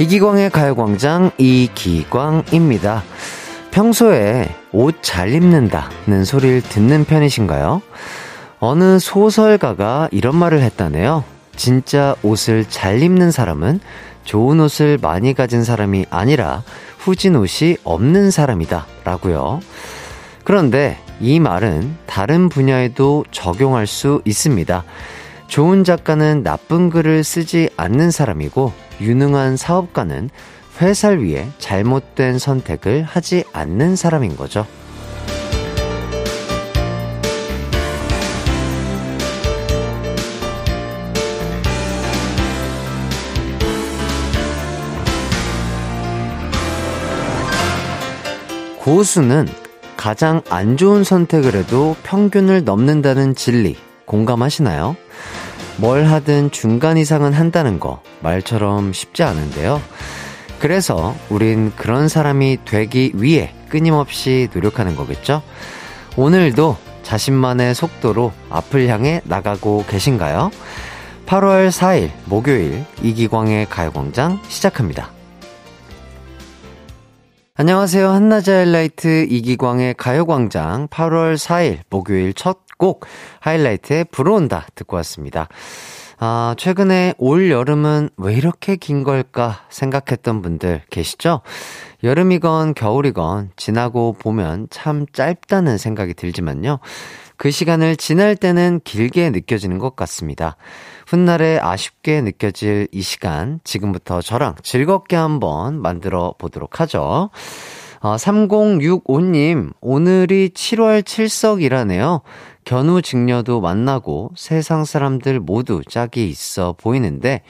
이기광의 가요광장 이기광입니다. 평소에 옷 잘 입는다는 소리를 듣는 편이신가요? 어느 소설가가 이런 말을 했다네요. 진짜 옷을 잘 입는 사람은 좋은 옷을 많이 가진 사람이 아니라 후진 옷이 없는 사람이다. 라고요. 그런데 이 말은 다른 분야에도 적용할 수 있습니다. 좋은 작가는 나쁜 글을 쓰지 않는 사람이고 유능한 사업가는 회사를 위해 잘못된 선택을 하지 않는 사람인 거죠. 고수는 가장 안 좋은 선택을 해도 평균을 넘는다는 진리 공감하시나요? 뭘 하든 중간 이상은 한다는 거 말처럼 쉽지 않은데요. 그래서 우린 그런 사람이 되기 위해 끊임없이 노력하는 거겠죠? 오늘도 자신만의 속도로 앞을 향해 나가고 계신가요? 8월 4일 목요일 이기광의 가요광장 시작합니다. 안녕하세요. 한낮의 하이라이트 이기광의 가요광장 8월 4일 목요일 첫 곡 하이라이트의 불어온다 듣고 왔습니다. 아, 최근에 올 여름은 왜 이렇게 긴 걸까 생각했던 분들 계시죠? 여름이건 겨울이건 지나고 보면 참 짧다는 생각이 들지만요. 그 시간을 지날 때는 길게 느껴지는 것 같습니다. 훗날에 아쉽게 느껴질 이 시간, 지금부터 저랑 즐겁게 한번 만들어 보도록 하죠. 어, 3065님, 오늘이 7월 7석이라네요. 견우직녀도 만나고 세상 사람들 모두 짝이 있어 보이는데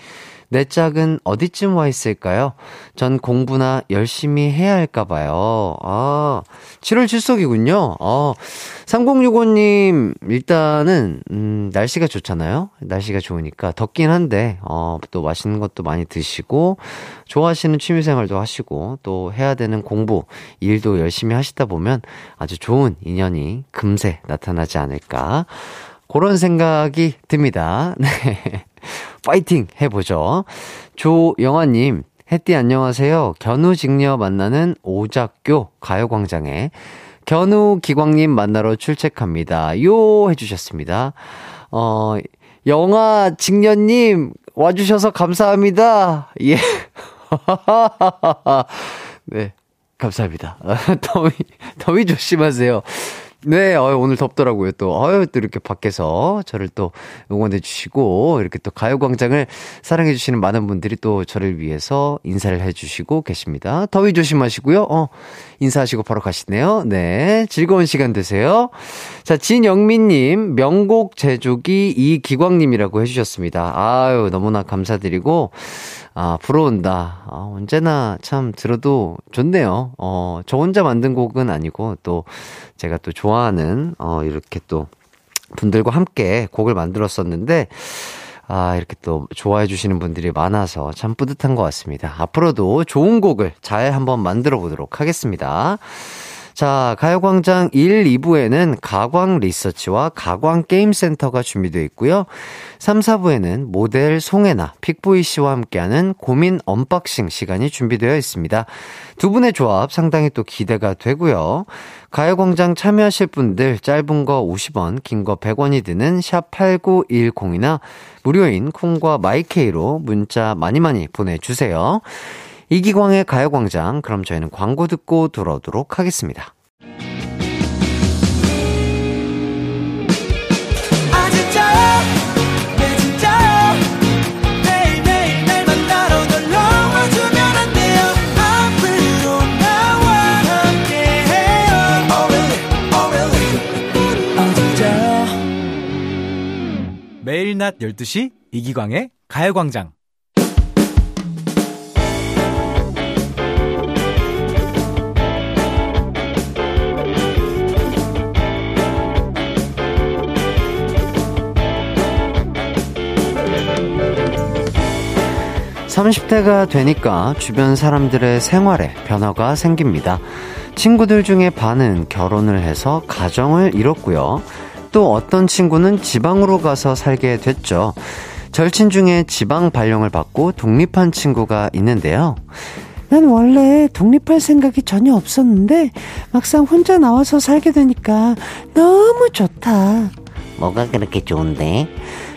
내 짝은 어디쯤 와 있을까요? 전 공부나 열심히 해야 할까봐요. 아, 7월 7석이군요. 어, 3065님, 일단은, 음, 날씨가 좋잖아요? 날씨가 좋으니까 덥긴 한데, 어, 또 맛있는 것도 많이 드시고, 좋아하시는 취미생활도 하시고, 또 해야 되는 공부, 일도 열심히 하시다 보면 아주 좋은 인연이 금세 나타나지 않을까. 그런 생각이 듭니다. 네. 파이팅 해보죠. 조영아님, 햇띠 안녕하세요. 견우직녀 만나는 오작교 가요광장에 견우 기광님 만나러 출첵합니다. 요 해주셨습니다. 어, 영아 직녀님 와주셔서 감사합니다. 예. 네. 감사합니다. 더위, 더위 조심하세요. 네, 어, 오늘 덥더라고요. 또, 어유, 또 이렇게 밖에서 저를 또 응원해주시고, 이렇게 또 가요광장을 사랑해주시는 많은 분들이 또 저를 위해서 인사를 해주시고 계십니다. 더위 조심하시고요. 어, 인사하시고 바로 가시네요. 네, 즐거운 시간 되세요. 자, 진영민님, 명곡 제조기 이기광님이라고 해주셨습니다. 아유, 너무나 감사드리고, 아, 부러운다. 아, 언제나 참 들어도 좋네요. 어, 저 혼자 만든 곡은 아니고 또 제가 또 좋아하는, 어, 이렇게 또 분들과 함께 곡을 만들었었는데, 아, 이렇게 또 좋아해 주시는 분들이 많아서 참 뿌듯한 것 같습니다. 앞으로도 좋은 곡을 잘 한번 만들어 보도록 하겠습니다. 자, 가요광장 1, 2부에는 가광 리서치와 가광 게임센터가 준비되어 있고요. 3, 4부에는 모델 송해나, 픽보이 씨와 함께하는 고민 unboxing 시간이 준비되어 있습니다. 두 분의 조합 상당히 또 기대가 되고요. 가요광장 참여하실 분들 짧은 거 50원, 긴 거 100원이 드는 샵 8910이나 무료인 콩과 마이케이로 문자 많이 많이 보내주세요. 이기광의 가요광장, 그럼 저희는 광고 듣고 돌아오도록 하겠습니다. 매일 낮 12시 이기광의 가요광장 30대가 되니까 주변 사람들의 생활에 변화가 생깁니다. 친구들 중에 반은 결혼을 해서 가정을 이뤘고요. 또 어떤 친구는 지방으로 가서 살게 됐죠. 절친 중에 지방 발령을 받고 독립한 친구가 있는데요. 난 원래 독립할 생각이 전혀 없었는데 막상 혼자 나와서 살게 되니까 너무 좋다. 뭐가 그렇게 좋은데?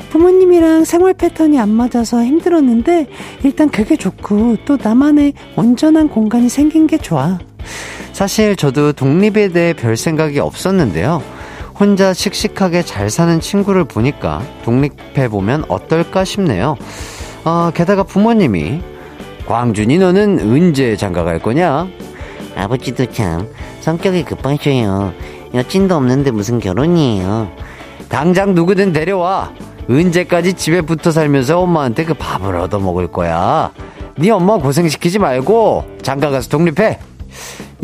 부모님이랑 생활 패턴이 안 맞아서 힘들었는데 일단 그게 좋고 또 나만의 온전한 공간이 생긴 게 좋아. 사실 저도 독립에 대해 별 생각이 없었는데요. 혼자 씩씩하게 잘 사는 친구를 보니까 독립해보면 어떨까 싶네요. 아, 게다가 부모님이 광준이 너는 언제 장가 갈 거냐? 아버지도 참 성격이 급하셔요. 여친도 없는데 무슨 결혼이에요. 당장 누구든 데려와. 언제까지 집에 붙어 살면서 엄마한테 그 밥을 얻어 먹을 거야. 네 엄마 고생시키지 말고 장가 가서 독립해.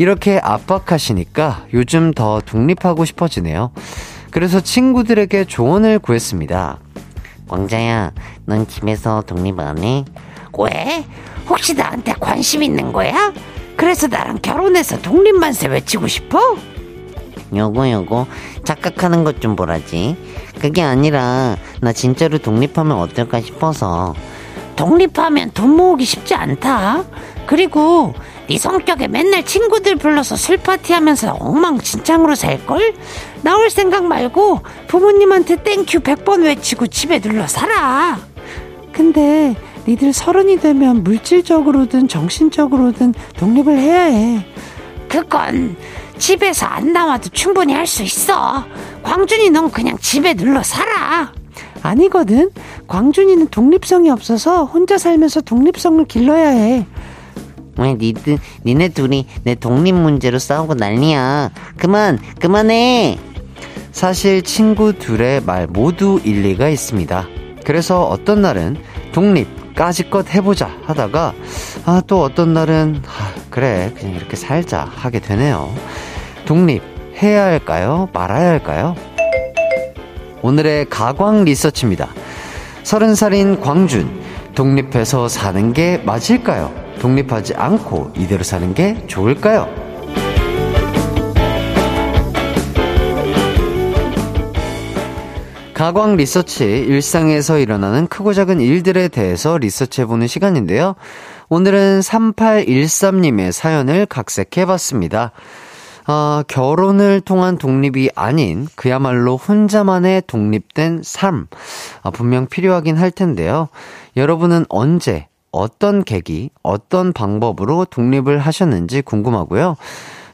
이렇게 압박하시니까 요즘 더 독립하고 싶어지네요. 그래서 친구들에게 조언을 구했습니다. 왕자야, 넌 집에서 독립 안 해? 왜? 혹시 나한테 관심 있는 거야? 그래서 나랑 결혼해서 독립만세 외치고 싶어? 요거 요거 착각하는 것 좀 보라지. 그게 아니라 나 진짜로 독립하면 어떨까 싶어서. 독립하면 돈 모으기 쉽지 않다. 그리고 네 성격에 맨날 친구들 불러서 술 파티 하면서 엉망진창으로 살걸? 나올 생각 말고 부모님한테 thank you 100번 외치고 집에 눌러 살아. 근데 니들 서른이 되면 물질적으로든 정신적으로든 독립을 해야 해. 그건 집에서 안 나와도 충분히 할 수 있어. 광준이 넌 그냥 집에 눌러 살아. 아니거든. 광준이는 독립성이 없어서 혼자 살면서 독립성을 길러야 해. 왜 니들 니네 둘이 내 독립 문제로 싸우고 난리야. 그만 그만해. 사실 친구 둘의 말 모두 일리가 있습니다. 그래서 어떤 날은 독립 까지껏 해보자 하다가 아 또 어떤 날은 아, 그래 그냥 이렇게 살자 하게 되네요. 독립 해야 할까요? 말아야 할까요? 오늘의 가광 리서치입니다. 서른 살인 광준 독립해서 사는 게 맞을까요? 독립하지 않고 이대로 사는 게 좋을까요? 가광 리서치, 일상에서 일어나는 크고 작은 일들에 대해서 리서치해보는 시간인데요. 오늘은 3813님의 사연을 각색해봤습니다. 아, 결혼을 통한 독립이 아닌 그야말로 혼자만의 독립된 삶. 아, 분명 필요하긴 할 텐데요. 여러분은 언제, 어떤 계기, 어떤 방법으로 독립을 하셨는지 궁금하고요.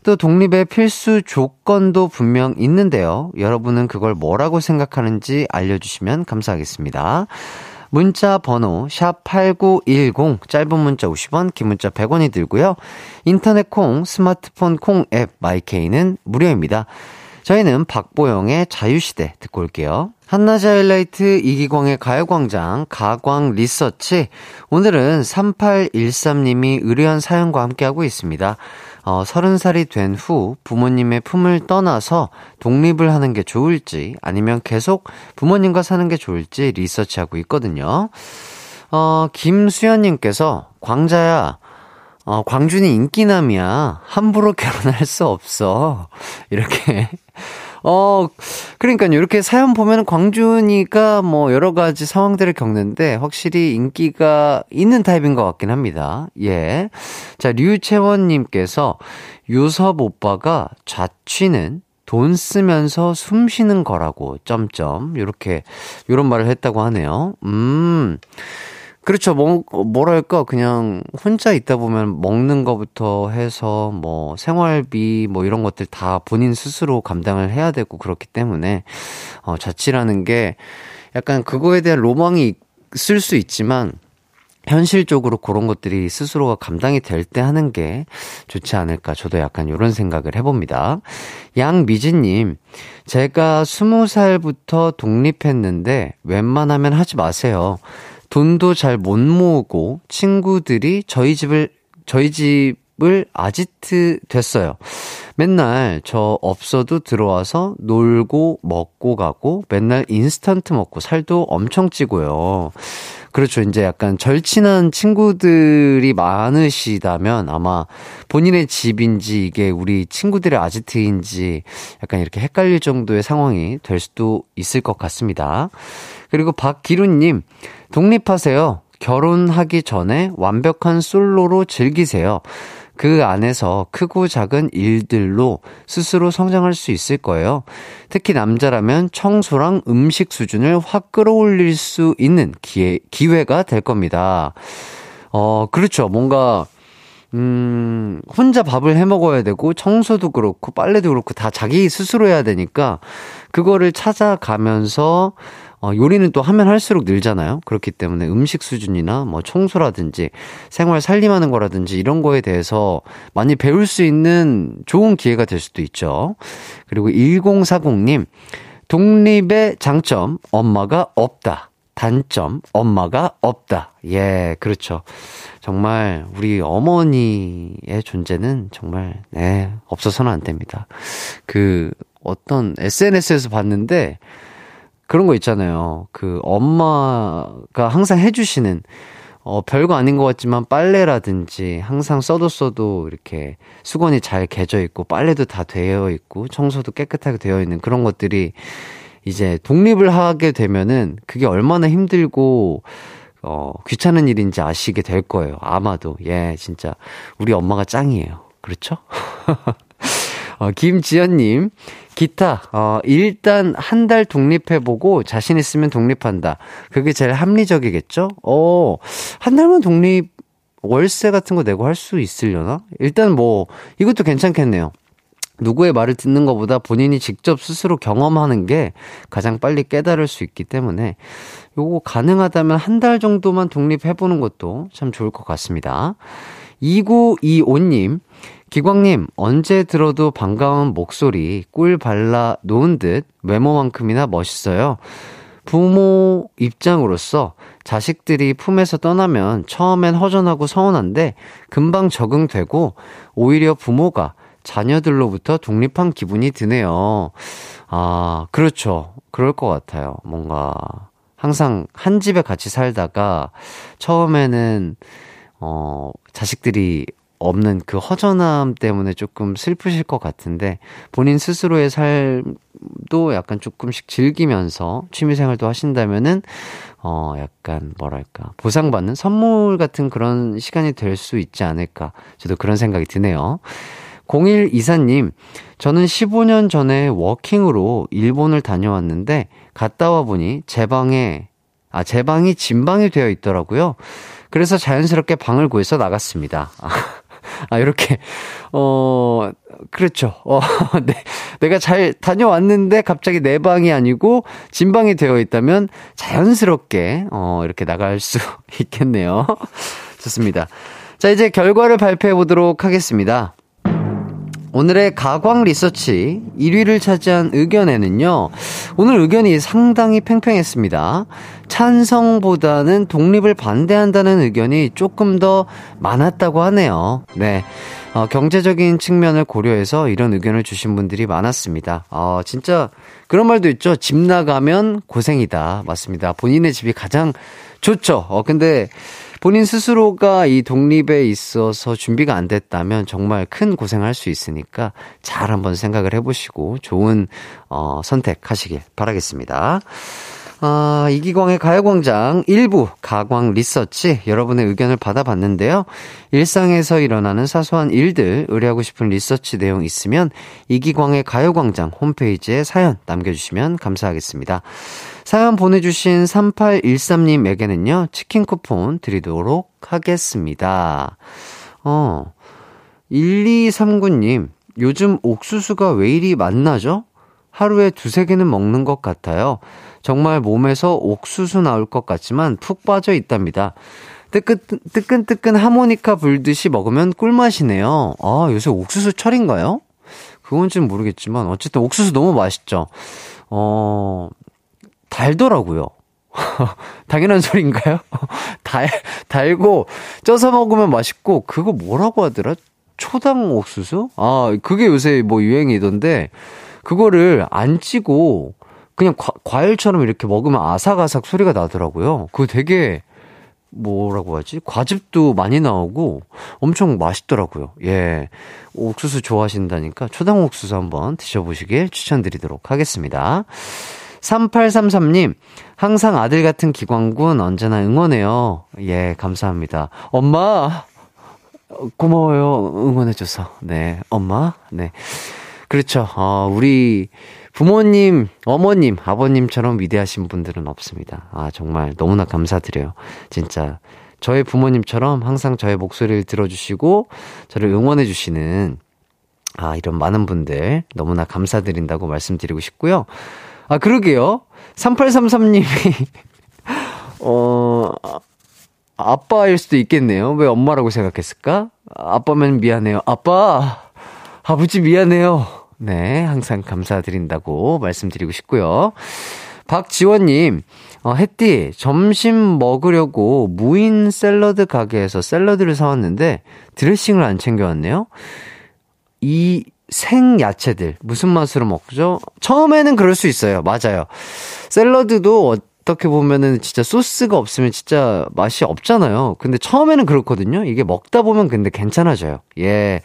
또 독립의 필수 조건도 분명 있는데요. 여러분은 그걸 뭐라고 생각하는지 알려주시면 감사하겠습니다. 문자 번호 샵8910 짧은 문자 50원 긴 문자 100원이 들고요. 인터넷 콩 스마트폰 콩 앱 마이케이는 무료입니다. 저희는 박보영의 자유시대 듣고 올게요. 한낮의 하이라이트 이기광의 가요광장 가광 리서치 오늘은 3813님이 의뢰한 사연과 함께하고 있습니다. 어, 30살이 된 후 부모님의 품을 떠나서 독립을 하는 게 좋을지 아니면 계속 부모님과 사는 게 좋을지 리서치하고 있거든요. 어, 김수현님께서 광자야, 어, 광준이 인기남이야. 함부로 결혼할 수 없어. 이렇게 어, 그러니까요. 이렇게 사연 보면 광준이가 뭐 여러 가지 상황들을 겪는데 확실히 인기가 있는 타입인 것 같긴 합니다. 예. 자, 류채원님께서 유섭 오빠가 자취는 돈 쓰면서 숨 쉬는 거라고, 점점. 요렇게, 요런 말을 했다고 하네요. 음. 그렇죠. 뭐, 뭐랄까, 그냥 혼자 있다 보면 먹는 거부터 해서 뭐 생활비 뭐 이런 것들 다 본인 스스로 감당을 해야 되고 그렇기 때문에, 어, 자취라는 게 약간 그거에 대한 로망이 있을 수 있지만, 현실적으로 그런 것들이 스스로가 감당이 될 때 하는 게 좋지 않을까. 저도 약간 이런 생각을 해봅니다. 양미진님, 제가 스무 살부터 독립했는데 웬만하면 하지 마세요. 돈도 잘 못 모으고 친구들이 저희 집을 저희 집을 아지트 됐어요. 맨날 저 없어도 들어와서 놀고 먹고 가고 맨날 인스턴트 먹고 살도 엄청 찌고요. 그렇죠. 이제 약간 절친한 친구들이 많으시다면 아마 본인의 집인지 이게 우리 친구들의 아지트인지 약간 이렇게 헷갈릴 정도의 상황이 될 수도 있을 것 같습니다. 그리고 박기루님, 독립하세요. 결혼하기 전에 완벽한 솔로로 즐기세요. 그 안에서 크고 작은 일들로 스스로 성장할 수 있을 거예요. 특히 남자라면 청소랑 음식 수준을 확 끌어올릴 수 있는 기회, 기회가 될 겁니다. 어, 그렇죠. 뭔가, 음, 혼자 밥을 해 먹어야 되고, 청소도 그렇고, 빨래도 그렇고, 다 자기 스스로 해야 되니까, 그거를 찾아가면서, 어, 요리는 또 하면 할수록 늘잖아요. 그렇기 때문에 음식 수준이나 뭐 청소라든지 생활 살림하는 거라든지 이런 거에 대해서 많이 배울 수 있는 좋은 기회가 될 수도 있죠. 그리고 1040님, 독립의 장점, 엄마가 없다. 단점, 엄마가 없다. 예, 그렇죠. 정말 우리 어머니의 존재는 정말, 네, 없어서는 안 됩니다. 그 어떤 SNS에서 봤는데, 그런 거 있잖아요. 그 엄마가 항상 해주시는 어, 별거 아닌 것 같지만 빨래라든지 항상 써도 써도 이렇게 수건이 잘 개져 있고 빨래도 다 되어 있고 청소도 깨끗하게 되어 있는 그런 것들이 이제 독립을 하게 되면은 그게 얼마나 힘들고 어, 귀찮은 일인지 아시게 될 거예요. 아마도. 예, 진짜 우리 엄마가 짱이에요. 그렇죠? 어, 김지연님, 기타, 어, 일단 한 달 독립해보고 자신 있으면 독립한다. 그게 제일 합리적이겠죠? 어, 한 달만 독립, 월세 같은 거 내고 할 수 있으려나? 일단 뭐, 이것도 괜찮겠네요. 누구의 말을 듣는 것보다 본인이 직접 스스로 경험하는 게 가장 빨리 깨달을 수 있기 때문에 요거 가능하다면 한 달 정도만 독립해보는 것도 참 좋을 것 같습니다. 2925님, 기광님, 언제 들어도 반가운 목소리, 꿀 발라 놓은 듯 외모만큼이나 멋있어요. 부모 입장으로서 자식들이 품에서 떠나면 처음엔 허전하고 서운한데 금방 적응되고 오히려 부모가 자녀들로부터 독립한 기분이 드네요. 아, 그렇죠. 그럴 것 같아요. 뭔가 항상 한 집에 같이 살다가 처음에는 어, 자식들이 없는 그 허전함 때문에 조금 슬프실 것 같은데 본인 스스로의 삶도 약간 조금씩 즐기면서 취미생활도 하신다면은 어 약간 뭐랄까 보상받는 선물 같은 그런 시간이 될 수 있지 않을까 저도 그런 생각이 드네요. 01 이사님, 저는 15년 전에 워킹으로 일본을 다녀왔는데 갔다 와 보니 제 방에 아, 제 방이 진방이 되어 있더라고요. 그래서 자연스럽게 방을 구해서 나갔습니다. 아, 이렇게, 어, 그렇죠. 어, 네. 내가 잘 다녀왔는데 갑자기 내 방이 아니고 진방이 되어 있다면 자연스럽게, 어, 이렇게 나갈 수 있겠네요. 좋습니다. 자, 이제 결과를 발표해 보도록 하겠습니다. 오늘의 가광 리서치 1위를 차지한 의견에는요, 오늘 의견이 상당히 팽팽했습니다. 찬성보다는 독립을 반대한다는 의견이 조금 더 많았다고 하네요. 네. 어, 경제적인 측면을 고려해서 이런 의견을 주신 분들이 많았습니다. 어, 진짜 그런 말도 있죠. 집 나가면 고생이다. 맞습니다. 본인의 집이 가장 좋죠. 어, 근데 본인 스스로가 이 독립에 있어서 준비가 안 됐다면 정말 큰 고생할 수 있으니까 잘 한번 생각을 해보시고 좋은 어, 선택하시길 바라겠습니다. 아, 이기광의 가요광장 일부 가광 리서치 여러분의 의견을 받아봤는데요. 일상에서 일어나는 사소한 일들 의뢰하고 싶은 리서치 내용 있으면 이기광의 가요광장 홈페이지에 사연 남겨주시면 감사하겠습니다. 사연 보내주신 3813님에게는요, 치킨 쿠폰 드리도록 하겠습니다. 어, 1239님, 요즘 옥수수가 왜 이리 맛나죠? 하루에 두세 개는 먹는 것 같아요. 정말 몸에서 옥수수 나올 것 같지만 푹 빠져 있답니다. 뜨끈, 뜨끈뜨끈 하모니카 불듯이 먹으면 꿀맛이네요. 아, 요새 옥수수 철인가요? 그건 좀 모르겠지만, 어쨌든 옥수수 너무 맛있죠. 어, 달더라고요. 당연한 소리인가요? 달, 달고, 쪄서 먹으면 맛있고, 그거 뭐라고 하더라? 초당 옥수수? 아, 그게 요새 뭐 유행이던데, 그거를 안 찌고, 그냥 과, 일처럼 이렇게 먹으면 아삭아삭 소리가 나더라고요. 그거 되게, 뭐라고 하지? 과즙도 많이 나오고 엄청 맛있더라고요. 예. 옥수수 좋아하신다니까 초당 옥수수 한번 드셔보시길 추천드리도록 하겠습니다. 3833님, 항상 아들 같은 기광군 언제나 응원해요. 예, 감사합니다. 엄마, 고마워요. 응원해줘서. 네, 엄마, 네. 그렇죠. 어, 우리 부모님, 어머님, 아버님처럼 위대하신 분들은 없습니다. 아, 정말 너무나 감사드려요. 진짜. 저의 부모님처럼 항상 저의 목소리를 들어주시고, 저를 응원해주시는, 아, 이런 많은 분들 너무나 감사드린다고 말씀드리고 싶고요. 아, 그러게요. 3833님이, 어, 아빠일 수도 있겠네요. 왜 엄마라고 생각했을까? 아빠면 미안해요. 아빠! 아버지 미안해요. 네, 항상 감사드린다고 말씀드리고 싶고요. 박지원님, 어, 햇띠, 점심 먹으려고 무인 샐러드 가게에서 샐러드를 사왔는데 드레싱을 안 챙겨왔네요. 이 생야채들 무슨 맛으로 먹죠? 처음에는 그럴 수 있어요. 맞아요. 샐러드도 어떻게 보면은 진짜 소스가 없으면 진짜 맛이 없잖아요. 근데 처음에는 그렇거든요. 이게 먹다 보면 근데 괜찮아져요. 예.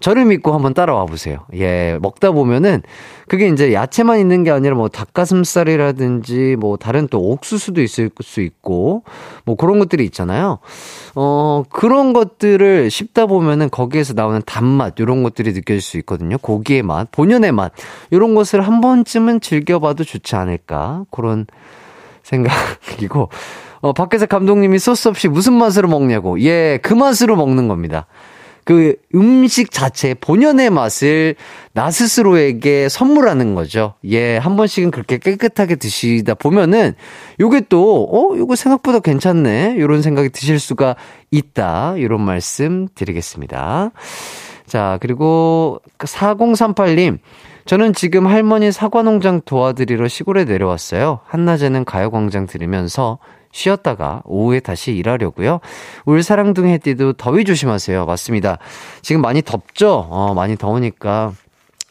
저를 믿고 한번 따라와 보세요. 예, 먹다 보면은 그게 이제 야채만 있는 게 아니라 뭐 닭가슴살이라든지 뭐 다른 또 옥수수도 있을 수 있고 뭐 그런 것들이 있잖아요. 어, 그런 것들을 씹다 보면은 거기에서 나오는 단맛 이런 것들이 느껴질 수 있거든요. 고기의 맛, 본연의 맛 이런 것을 한 번쯤은 즐겨봐도 좋지 않을까 그런 생각이고 어, 밖에서 감독님이 소스 없이 무슨 맛으로 먹냐고. 예, 그 맛으로 먹는 겁니다. 그 음식 자체 본연의 맛을 나 스스로에게 선물하는 거죠. 예, 한 번씩은 그렇게 깨끗하게 드시다 보면은 요게 또, 어, 요거 생각보다 괜찮네. 요런 생각이 드실 수가 있다. 요런 말씀 드리겠습니다. 자, 그리고 4038님. 저는 지금 할머니 사과 농장 도와드리러 시골에 내려왔어요. 한낮에는 가요광장 들으면서 쉬었다가 오후에 다시 일하려고요. 울사랑둥 해띠도 더위 조심하세요. 맞습니다. 지금 많이 덥죠? 어, 많이 더우니까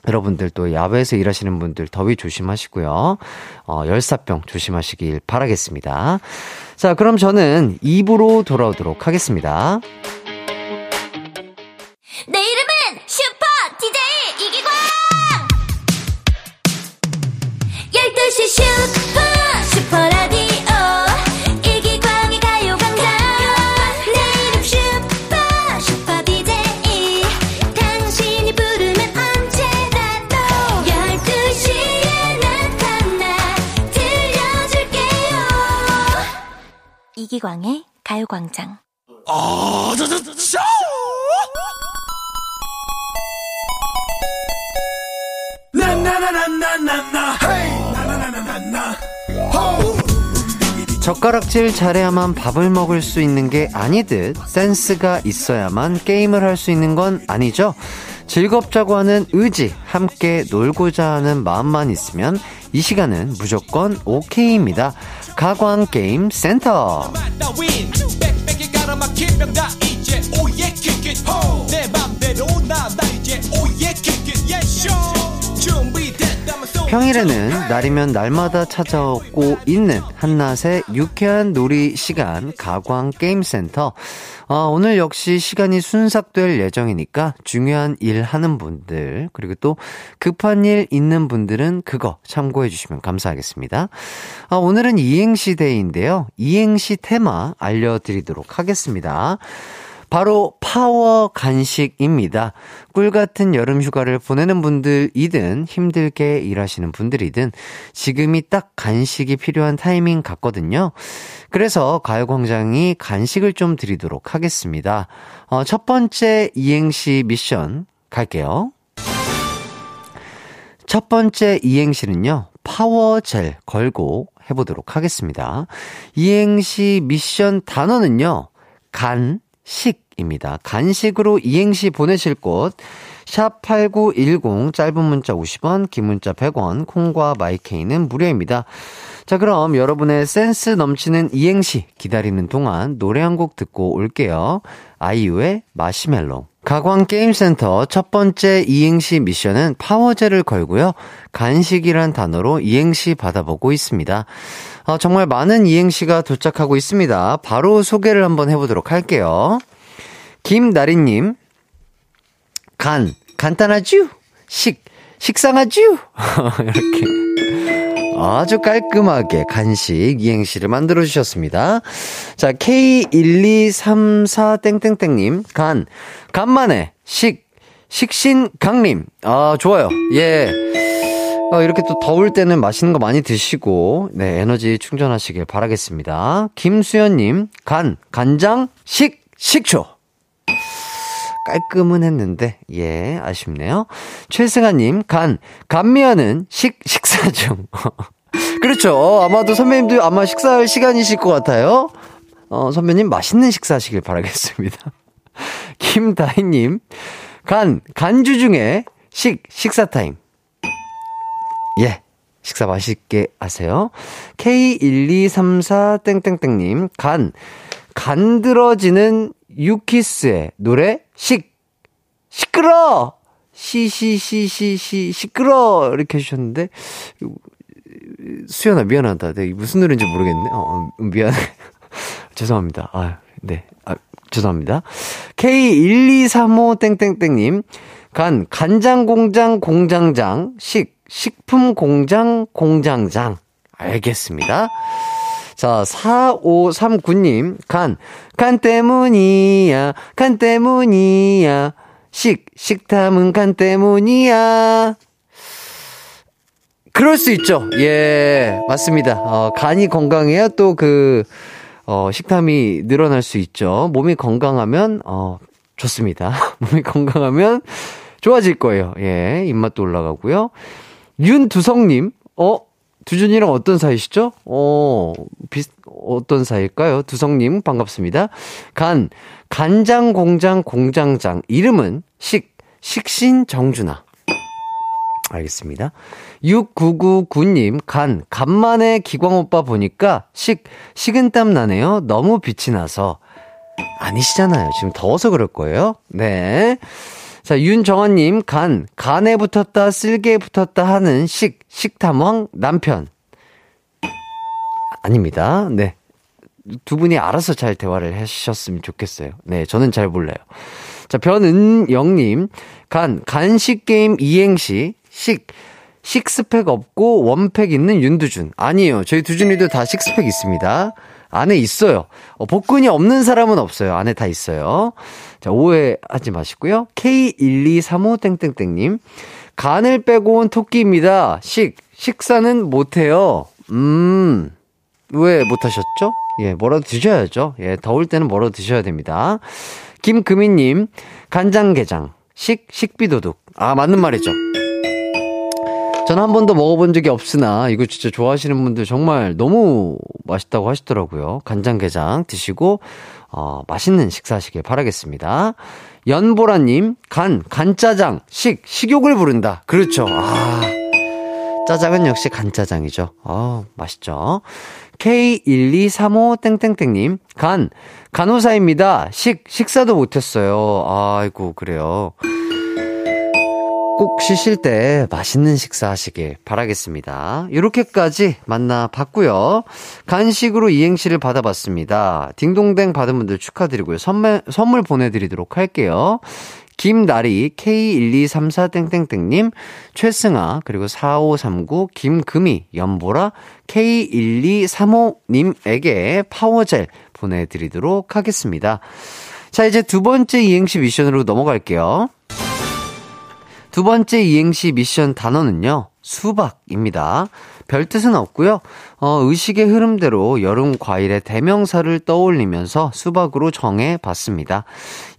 여러분들 또 야외에서 일하시는 분들 더위 조심하시고요. 어, 열사병 조심하시길 바라겠습니다. 자, 그럼 저는 2부로 돌아오도록 하겠습니다. 내 이름은 슈퍼 DJ 이기광! 12시 슈퍼 슈퍼 이기광의 가요광장 젓가락질 잘해야만 밥을 먹을 수 있는 게 아니듯 센스가 있어야만 게임을 할 수 있는 건 아니죠. 즐겁자고 하는 의지, 함께 놀고자 하는 마음만 있으면 이 시간은 무조건 오케이입니다. 가광 게임 센터. 평일에는 날이면 날마다 찾아오고 있는 한낮의 유쾌한 놀이 시간 가광 게임센터. 아, 오늘 역시 시간이 순삭될 예정이니까 중요한 일 하는 분들 그리고 또 급한 일 있는 분들은 그거 참고해 주시면 감사하겠습니다. 아, 오늘은 이행시 데이인데요. 이행시 테마 알려드리도록 하겠습니다. 바로 파워 간식입니다. 꿀 같은 여름 휴가를 보내는 분들이든 힘들게 일하시는 분들이든 지금이 딱 간식이 필요한 타이밍 같거든요. 그래서 가요광장이 간식을 좀 드리도록 하겠습니다. 어, 첫 번째 이행시 미션 갈게요. 첫 번째 이행시는요, 파워젤 걸고 해보도록 하겠습니다. 이행시 미션 단어는요, 간, 식입니다. 간식으로 이행시 보내실 곳, 샵8910, 짧은 문자 50원, 긴 문자 100원, 콩과 마이케이는 무료입니다. 자, 그럼 여러분의 센스 넘치는 이행시 기다리는 동안 노래 한 곡 듣고 올게요. 아이유의 마시멜로. 가광게임센터 첫 번째 이행시 미션은 파워제를 걸고요. 간식이란 단어로 이행시 받아보고 있습니다. 어, 정말 많은 이행시가 도착하고 있습니다. 바로 소개를 한번 해보도록 할게요. 김나리님, 간, 간단하쥬? 식, 식상하쥬? 이렇게. 아주 깔끔하게 간식 이행시를 만들어 주셨습니다. 자, K1234땡땡땡님, 간, 간만에, 식, 식신강님. 아, 좋아요. 예. 어, 이렇게 또 더울 때는 맛있는 거 많이 드시고, 네, 에너지 충전하시길 바라겠습니다. 김수연님, 간, 간장, 식, 식초. 깔끔은 했는데, 예, 아쉽네요. 최승아님, 간, 감미하는 식, 식사 중. 그렇죠. 아마도 선배님도 아마 식사할 시간이실 것 같아요. 어, 선배님 맛있는 식사 하시길 바라겠습니다. 김다희님, 간, 간주 중에 식, 식사 타임. 예. 식사 맛있게 하세요. K1234땡땡땡님, 간, 간들어지는 유키스의 노래, 식, 시끄러! 시시시시시, 시끄러! 이렇게 해주셨는데, 수연아, 미안하다. 네, 무슨 노래인지 모르겠네. 어, 어 미안해. 죄송합니다. 아, 네. 아, 죄송합니다. K1235땡땡땡님, 간, 간장 공장 공장장, 식, 식품 공장 공장장. 알겠습니다. 자, 4539님, 간, 간 때문이야, 간 때문이야. 식, 식탐은 간 때문이야. 그럴 수 있죠. 예, 맞습니다. 어, 간이 건강해야 또 그, 어, 식탐이 늘어날 수 있죠. 몸이 건강하면, 어, 좋습니다. 몸이 건강하면 좋아질 거예요. 예, 입맛도 올라가고요. 윤두성님, 어, 두준이랑 어떤 사이시죠? 어, 비, 어떤 사이일까요? 두성님, 반갑습니다. 간, 간장 공장 공장장. 이름은 식, 식신 정준아. 알겠습니다. 6999님, 간, 간만에 기광 오빠 보니까 식, 식은땀 나네요. 너무 빛이 나서. 아니시잖아요. 지금 더워서 그럴 거예요. 네. 자, 윤정원님, 간, 간에 붙었다, 쓸개에 붙었다 하는 식, 식탐왕 남편. 아닙니다. 네. 두 분이 알아서 잘 대화를 하셨으면 좋겠어요. 네, 저는 잘 몰라요. 자, 변은영님, 간, 간식 게임 이행시, 식, 식스팩 없고 원팩 있는 윤두준. 아니에요. 저희 두준이도 다 식스팩 있습니다. 안에 있어요. 어, 복근이 없는 사람은 없어요. 안에 다 있어요. 자, 오해하지 마시고요. K1235땡땡땡님. 간을 빼고 온 토끼입니다. 식, 식사는 못해요. 음, 왜 못하셨죠? 예, 뭐라도 드셔야죠. 예, 더울 때는 뭐라도 드셔야 됩니다. 김금희님, 간장게장. 식, 식비도둑. 아, 맞는 말이죠. 저는 한 번도 먹어본 적이 없으나 이거 진짜 좋아하시는 분들 정말 너무 맛있다고 하시더라고요. 간장게장 드시고 어, 맛있는 식사하시길 바라겠습니다. 연보라님, 간, 간짜장, 식, 식욕을 부른다. 그렇죠. 아, 짜장은 역시 간짜장이죠. 아, 맛있죠. K1235땡땡땡님, 간, 간호사입니다. 식, 식사도 못했어요. 아이고, 그래요. 꼭 쉬실 때 맛있는 식사 하시길 바라겠습니다. 이렇게까지 만나봤고요. 간식으로 이행시를 받아봤습니다. 딩동댕 받은 분들 축하드리고요. 선물, 선물 보내드리도록 할게요. 김나리 K1234땡땡땡님, 최승아, 그리고 4539, 김금희, 연보라, K1235님에게 파워젤 보내드리도록 하겠습니다. 자, 이제 두 번째 이행시 미션으로 넘어갈게요. 두 번째 이행시 미션 단어는요, 수박입니다. 별 뜻은 없고요. 어, 의식의 흐름대로 여름 과일의 대명사를 떠올리면서 수박으로 정해 봤습니다.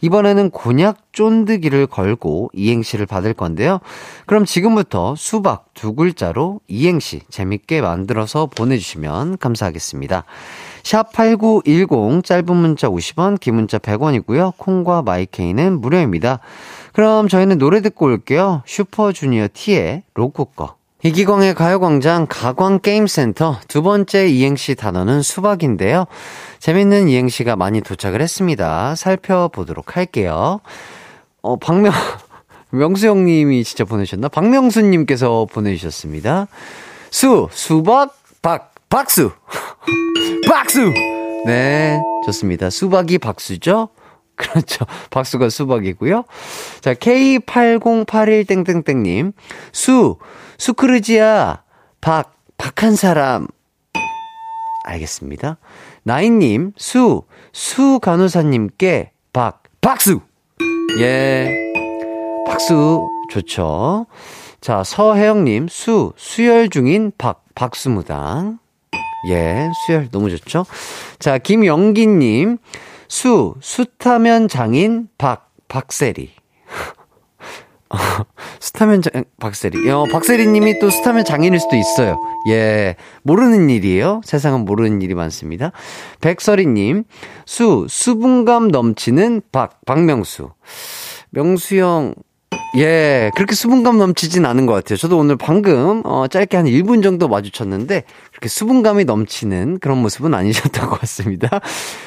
이번에는 곤약 쫀득이를 걸고 이행시를 받을 건데요. 그럼 지금부터 수박 두 글자로 이행시 재밌게 만들어서 보내주시면 감사하겠습니다. 샵8910 짧은 문자 50원, 긴 문자 100원이고요. 콩과 마이케이는 무료입니다. 그럼 저희는 노래 듣고 올게요. 슈퍼주니어 T의 로쿠꺼. 이기광의 가요광장 가광게임센터 두 번째 이행시 단어는 수박인데요. 재밌는 이행시가 많이 도착을 했습니다. 살펴보도록 할게요. 어, 박명, 명수 형님이 진짜 보내셨나? 박명수님께서 보내주셨습니다. 수, 수박, 박, 박수! 박수! 네, 좋습니다. 수박이 박수죠? 그렇죠. 박수가 수박이고요. 자, K8081땡땡땡님. 수, 수크르지야, 박, 박한 사람. 알겠습니다. 나인님, 수, 수 간호사님께 박, 박수! 예. 박수, 좋죠. 자, 서혜영님, 수, 수혈 중인 박, 박수무당. 예, 수혈 너무 좋죠. 자, 김영기님, 수, 숫하면 장인, 박, 박세리. 스타면 장, 박세리. 어, 박세리 님이 또 스타면 장인일 수도 있어요. 예. 모르는 일이에요. 세상은 모르는 일이 많습니다. 백설이 님, 수, 수분감 넘치는 박, 박명수. 명수 형, 예, 그렇게 수분감 넘치진 않은 것 같아요. 저도 오늘 방금, 어, 짧게 한 1분 정도 마주쳤는데, 그렇게 수분감이 넘치는 그런 모습은 아니셨던 것 같습니다.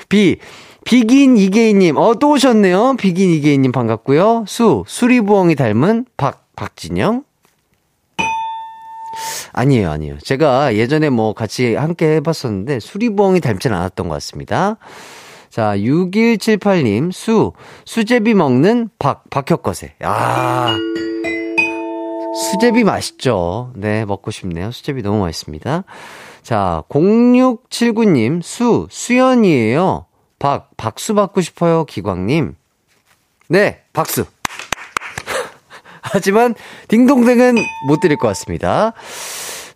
비, 비긴 이계희님, 어, 또 오셨네요. 비긴 이계희님 반갑고요. 수, 수리부엉이 닮은 박, 박진영. 아니에요, 아니에요. 제가 예전에 뭐 같이 함께 해봤었는데, 수리부엉이 닮진 않았던 것 같습니다. 자, 6178님, 수, 수제비 먹는 박, 박혁거세. 아, 수제비 맛있죠. 네, 먹고 싶네요. 수제비 너무 맛있습니다. 자, 0679님, 수, 수연이에요. 박, 박수 받고 싶어요, 기광님. 네, 박수. 하지만, 딩동댕은 못 드릴 것 같습니다.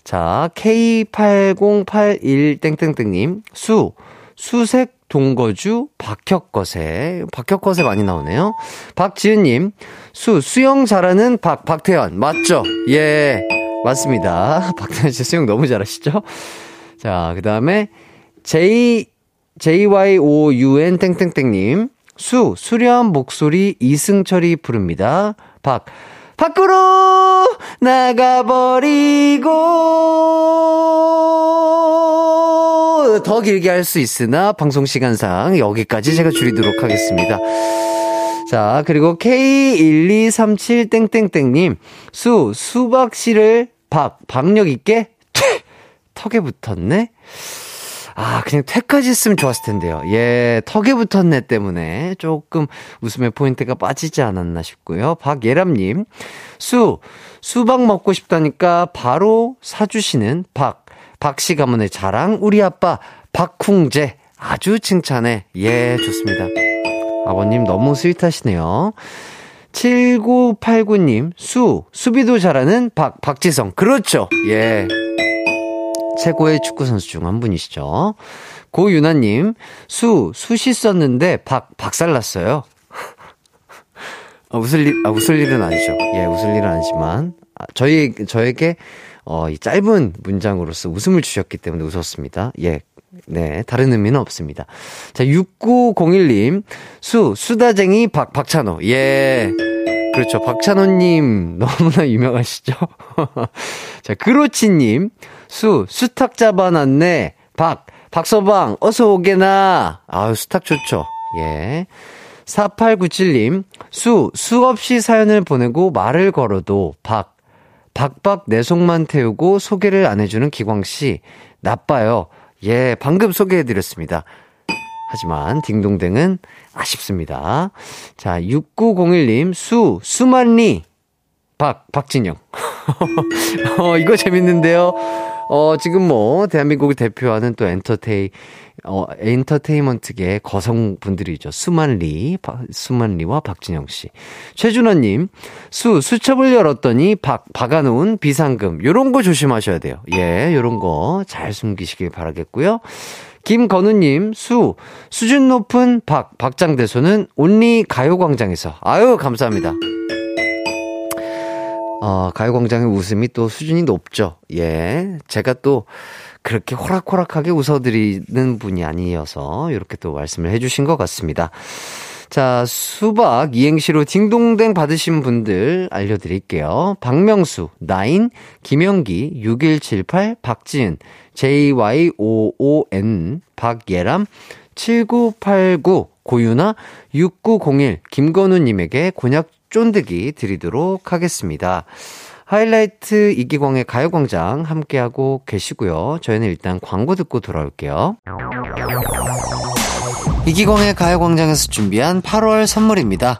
자, K8081땡땡땡님, 수, 수색 동거주 박혁거세. 박혁거세 많이 나오네요. 박지은님, 수, 수영 잘하는 박, 박태현. 맞죠? 예, 맞습니다. 박태현 씨 수영 너무 잘하시죠? 자, 그 다음에, J, JYOUN 땡땡땡님, 수, 수려한 목소리 이승철이 부릅니다. 박, 밖으로 나가버리고 더 길게 할 수 있으나 방송 시간상 여기까지 제가 줄이도록 하겠습니다. 자, 그리고 K1237땡땡땡님, 수, 수박 씨를 박, 박력 있게 턱에 붙었네? 아, 그냥 퇴까지 했으면 좋았을 텐데요. 예, 턱에 붙었네 때문에 조금 웃음의 포인트가 빠지지 않았나 싶고요. 박예람님, 수, 수박 먹고 싶다니까 바로 사주시는 박, 박씨 가문의 자랑, 우리 아빠, 박쿵재. 아주 칭찬해. 예, 좋습니다. 아버님 너무 스윗하시네요. 7989님, 수, 수비도 잘하는 박, 박지성. 그렇죠. 예. 최고의 축구 선수 중 한 분이시죠. 고유나님, 수, 수시 썼는데 박, 박살났어요. 아, 웃을 일, 아, 웃을 일은 아니죠. 예, 웃을 일은 아니지만, 아, 저희, 저에게, 어, 이 짧은 문장으로서 웃음을 주셨기 때문에 웃었습니다. 예. 네, 다른 의미는 없습니다. 자, 6901님, 수, 수다쟁이 박, 박찬호. 예. 그렇죠. 박찬호님, 너무나 유명하시죠? 자, 그로치님, 수, 수탉 잡아놨네. 박, 박서방, 어서 오게나. 아유, 수탉 좋죠. 예. 4897님, 수, 수없이 사연을 보내고 말을 걸어도 박, 박박 내 속만 태우고 소개를 안 해주는 기광씨, 나빠요. 예, 방금 소개해드렸습니다. 하지만 딩동댕은 아쉽습니다. 자, 6901님, 수, 수만리, 박, 박진영. 어, 이거 재밌는데요. 어, 지금 뭐, 대한민국을 대표하는 또 엔터테이, 어, 엔터테인먼트계 거성분들이죠. 수만리, 수만리와 박진영 씨. 최준호님, 수, 수첩을 열었더니 박, 박아놓은 비상금. 요런 거 조심하셔야 돼요. 예, 요런 거 잘 숨기시길 바라겠고요. 김건우님, 수, 수준 높은 박, 박장대소는 온리 가요광장에서. 아유, 감사합니다. 어, 가요광장의 웃음이 또 수준이 높죠. 예. 제가 또 그렇게 호락호락하게 웃어드리는 분이 아니어서 이렇게 또 말씀을 해주신 것 같습니다. 자, 수박 이행시로 딩동댕 받으신 분들 알려드릴게요. 박명수, 나인, 김영기, 6178, 박지은, JY55N, 박예람, 7989, 고유나, 6901, 김건우님에게 곤약 쫀득이 드리도록 하겠습니다. 하이라이트 이기광의 가요광장 함께하고 계시고요. 저희는 일단 광고 듣고 돌아올게요. 이기광의 가요광장에서 준비한 8월 선물입니다.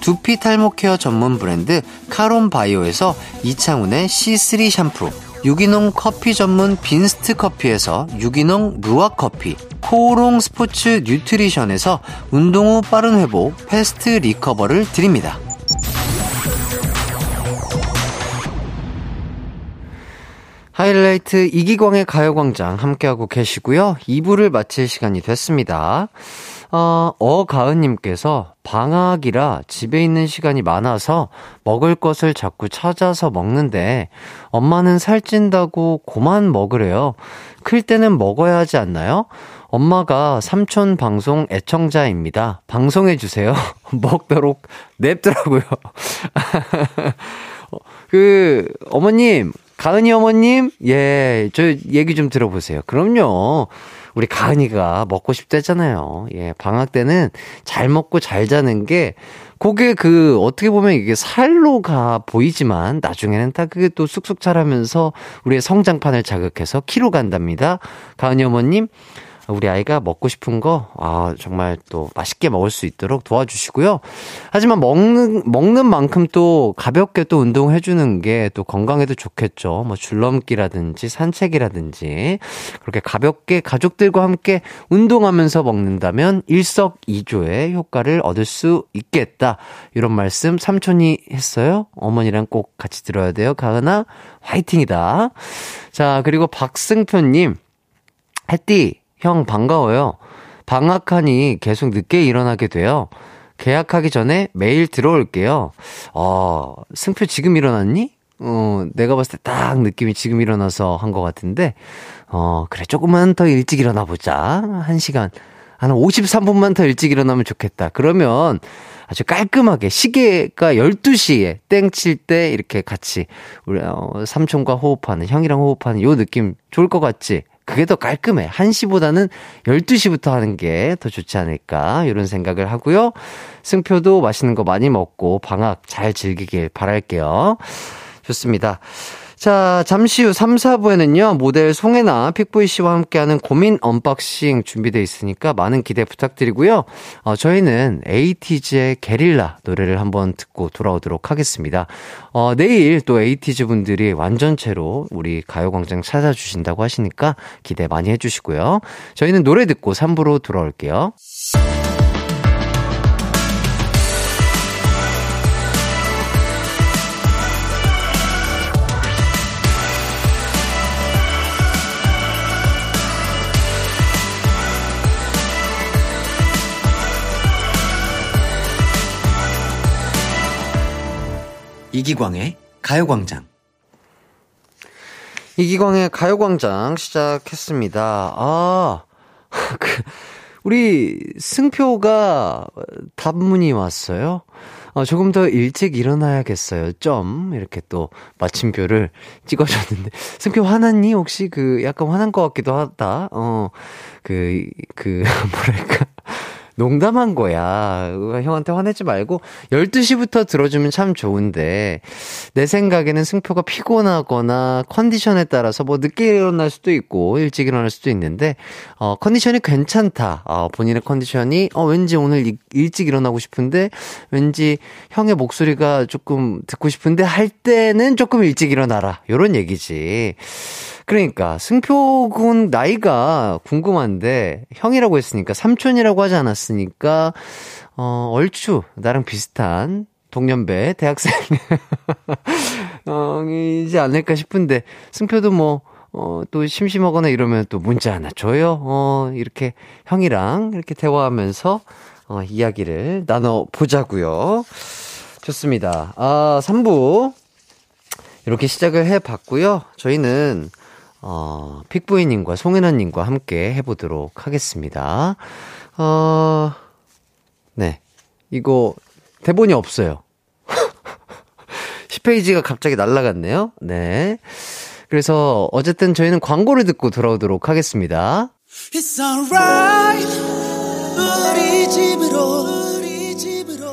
두피 탈모 케어 전문 브랜드 카론 바이오에서 이창훈의 C3 샴푸, 유기농 커피 전문 빈스트 커피에서 유기농 루아 커피, 코오롱 스포츠 뉴트리션에서 운동 후 빠른 회복 패스트 리커버를 드립니다. 하이라이트 이기광의 가요광장 함께하고 계시고요. 2부를 마칠 시간이 됐습니다. 어, 어가은님께서 방학이라 집에 있는 시간이 많아서 먹을 것을 자꾸 찾아서 먹는데 엄마는 살찐다고 고만 먹으래요. 클 때는 먹어야 하지 않나요? 엄마가 삼촌 방송 애청자입니다. 방송해주세요. 먹도록 냅더라고요. 그, 어머님, 가은이 어머님, 예, 저 얘기 좀 들어보세요. 그럼요. 우리 가은이가 먹고 싶다잖아요. 예, 방학 때는 잘 먹고 잘 자는 게 그게 그 어떻게 보면 이게 살로 가 보이지만 나중에는 다 그게 또 쑥쑥 자라면서 우리의 성장판을 자극해서 키로 간답니다. 가은이 어머님 우리 아이가 먹고 싶은 거, 아, 정말 또 맛있게 먹을 수 있도록 도와주시고요. 하지만 먹는, 먹는 만큼 또 가볍게 또 운동해 주는 게 또 건강에도 좋겠죠. 뭐 줄넘기라든지 산책이라든지. 그렇게 가볍게 가족들과 함께 운동하면서 먹는다면 일석이조의 효과를 얻을 수 있겠다. 이런 말씀 삼촌이 했어요. 어머니랑 꼭 같이 들어야 돼요. 가은아, 화이팅이다. 자, 그리고 박승표님. 햇띠, 형 반가워요. 방학하니 계속 늦게 일어나게 돼요. 계약하기 전에 매일 들어올게요. 어, 승표 지금 일어났니? 어, 내가 봤을 때 딱 느낌이 지금 일어나서 한 것 같은데, 어, 그래, 조금만 더 일찍 일어나 보자. 한 시간. 한 53분만 더 일찍 일어나면 좋겠다. 그러면 아주 깔끔하게 시계가 12시에 땡 칠 때 이렇게 같이 우리 어, 삼촌과 호흡하는 형이랑 호흡하는 요 느낌 좋을 것 같지? 그게 더 깔끔해. 1시보다는 12시부터 하는 게 더 좋지 않을까. 이런 생각을 하고요. 승표도 맛있는 거 많이 먹고 방학 잘 즐기길 바랄게요. 좋습니다. 자, 잠시 후 3, 4부에는요, 모델 송해나, 픽보이 씨와 함께하는 고민 unboxing 준비되어 있으니까 많은 기대 부탁드리고요. 어, 저희는 에이티즈의 게릴라 노래를 한번 듣고 돌아오도록 하겠습니다. 어, 내일 또 에이티즈 분들이 완전체로 우리 가요광장 찾아주신다고 하시니까 기대 많이 해주시고요. 저희는 노래 듣고 3부로 돌아올게요. 이기광의 가요광장. 이기광의 가요광장 시작했습니다. 아, 그, 우리 승표가 답문이 왔어요. 어, 조금 더 일찍 일어나야겠어요. 점. 이렇게 또 마침표를 찍어줬는데. 승표 화났니? 혹시 그 약간 화난 것 같기도 하다. 어, 그, 그, 뭐랄까. 농담한 거야. 형한테 화내지 말고 12시부터 들어주면 참 좋은데 내 생각에는 승표가 피곤하거나 컨디션에 따라서 뭐 늦게 일어날 수도 있고 일찍 일어날 수도 있는데 어 컨디션이 괜찮다. 어 본인의 컨디션이 어 왠지 오늘 이, 일찍 일어나고 싶은데 왠지 형의 목소리가 조금 듣고 싶은데 할 때는 조금 일찍 일어나라. 요런 얘기지. 그러니까 승표군 나이가 궁금한데 형이라고 했으니까 삼촌이라고 하지 않았으니까 어 얼추 나랑 비슷한 동년배 대학생 어, 이지 않을까 싶은데 승표도 뭐 어, 또 심심하거나 이러면 또 문자 하나 줘요. 어, 이렇게 형이랑 이렇게 대화하면서 어, 이야기를 나눠보자고요. 좋습니다. 아, 3부 이렇게 시작을 해봤고요. 저희는 어, 픽부이님과 송혜나님과 함께 해보도록 하겠습니다. 어, 네. 이거, 대본이 없어요. 10페이지가 갑자기 날라갔네요. 네. 그래서 어쨌든 저희는 광고를 듣고 돌아오도록 하겠습니다. It's alright. 우리 집으로, 우리 집으로.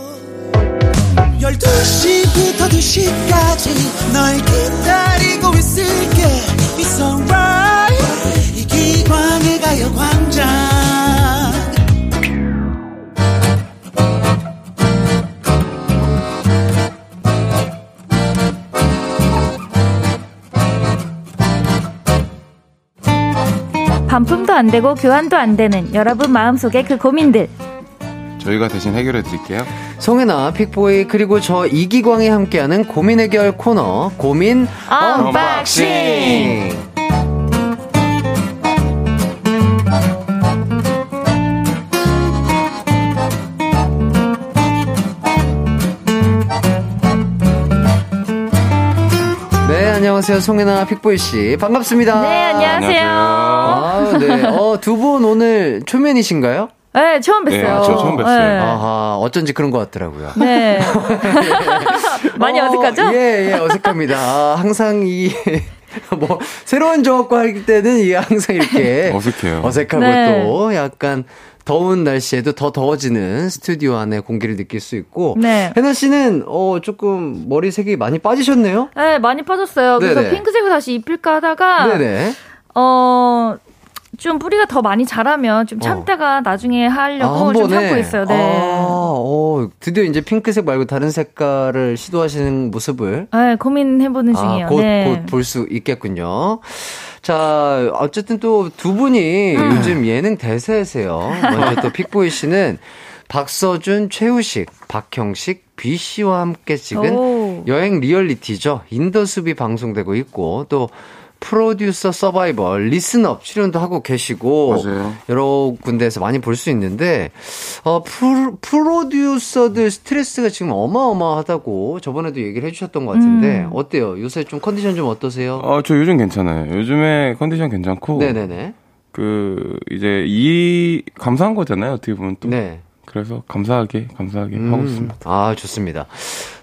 12시부터 2시까지 널 기다리고 있을게. It's alright. 이기광의 가요광장. 반품도 안 되고 교환도 안 되는 여러분 마음속의 그 고민들. 저희가 대신 해결해 드릴게요. 송해나, 픽보이, 그리고 저 이기광이 함께하는 고민 해결 코너, 고민 unboxing! 네, 안녕하세요. 송혜나, 픽보이 씨. 반갑습니다. 네, 안녕하세요. 아, 네. 어, 두 분 오늘 초면이신가요? 네, 처음 뵀어요. 네, 저 처음 뵀어요. 네. 아하, 어쩐지 그런 것 같더라고요. 네. 많이 어, 어색하죠? 예, 예, 어색합니다. 아, 항상 이, 뭐, 새로운 조합과 할 때는 이게 항상 이렇게. 어색해요. 어색하고 네. 또 약간 더운 날씨에도 더 더워지는 스튜디오 안에 공기를 느낄 수 있고. 네. 혜나 씨는, 어, 조금 머리 색이 많이 빠지셨네요? 네, 많이 빠졌어요. 그래서 네네. 핑크색을 다시 입힐까 하다가, 네네. 어, 좀 뿌리가 더 많이 자라면 좀 참다가 나중에 하려고 좀 참고 있어요. 네. 아, 어, 드디어 이제 핑크색 말고 다른 색깔을 시도하시는 모습을 네, 고민해보는 중이에요. 아, 곧, 네. 곧볼 수 있겠군요. 자, 어쨌든 또 두 분이 음. 요즘 예능 대세세요. 먼저 또 픽보이 씨는 박서준, 최우식, 박형식, B 씨와 함께 찍은 오. 여행 리얼리티죠. 인더숲이 방송되고 있고 또 프로듀서 서바이벌 리슨업 출연도 하고 계시고 맞아요. 여러 군데에서 많이 볼 수 있는데 어 프로, 프로듀서들 스트레스가 지금 어마어마하다고 저번에도 얘기를 해주셨던 것 같은데 음. 어때요? 요새 좀 컨디션 좀 어떠세요? 어, 저 요즘 괜찮아요. 요즘에 컨디션 괜찮고. 네네네. 그, 이제, 이, 감사한 거잖아요. 어떻게 보면 또. 네. 그래서 감사하게, 감사하게 음, 하고 있습니다. 아, 좋습니다.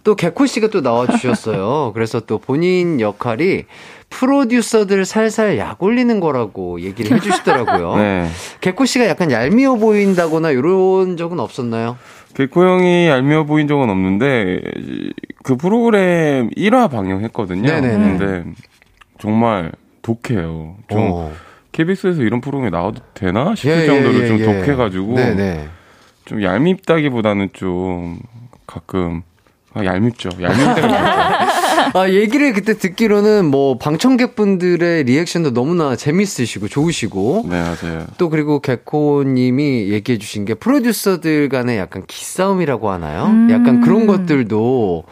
또 개코 씨가 또 나와 주셨어요. 그래서 또 본인 역할이 프로듀서들 살살 약 올리는 거라고 얘기를 해주시더라고요. 네. 개코 씨가 약간 얄미워 보인다거나 이런 적은 없었나요? 개코 형이 얄미워 보인 적은 없는데, 그 프로그램 1화 방영했거든요. 네네네. 근데, 정말 독해요. 좀, 어. KBS에서 이런 프로그램에 나와도 되나 싶을 예, 예, 정도로 예, 좀 예. 독해가지고, 네네. 좀 얄밉다기보다는 좀, 가끔, 아, 얄밉죠. 얄밉 때가 많죠. 아, 얘기를 그때 듣기로는 뭐 방청객분들의 리액션도 너무나 재밌으시고 좋으시고 네, 맞아요. 또 그리고 개코님이 얘기해 주신 게 프로듀서들 간의 약간 기싸움이라고 하나요? 음. 약간 그런 것들도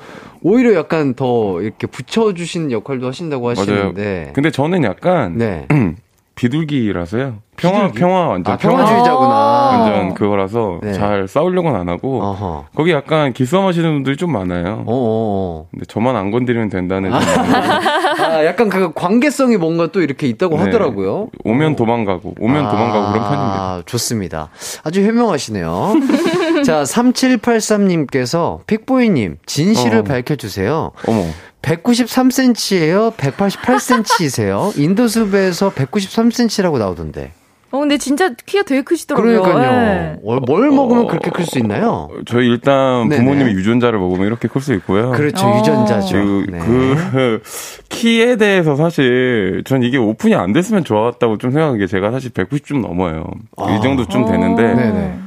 오히려 약간 더 이렇게 붙여주신 역할도 하신다고 맞아요. 하시는데 근데 저는 약간, 네. 비둘기라서요. 평화 비둘기? 평화 완전 아, 평화주의자구나. 완전 그거라서 네. 잘 싸우려고는 안 하고 어허. 거기 약간 기싸움하시는 분들이 좀 많아요. 어어. 근데 저만 안 건드리면 된다는 좀 아, 약간 그 관계성이 뭔가 또 이렇게 있다고 네. 하더라고요. 오면 도망가고 오면 도망가고 그런 편입니다. 아, 좋습니다. 아주 현명하시네요. 자, 3783님께서 픽보이님, 진실을 어. 밝혀주세요. 어머 193cm예요? 188cm이세요? 인도숲에서 193cm라고 나오던데. 어, 근데 진짜 키가 되게 크시더라고요. 그러니까요. 네. 뭘, 뭘 먹으면 그렇게 클 수 있나요? 저희 일단 네네. 부모님이 유전자를 먹으면 이렇게 클 수 있고요. 그렇죠, 어. 유전자죠. 그, 네. 그 키에 대해서 사실 전 이게 오픈이 안 됐으면 좋았다고 좀 생각한 게 제가 사실 190좀 넘어요. 아. 이 정도 좀 되는데 어. 네네.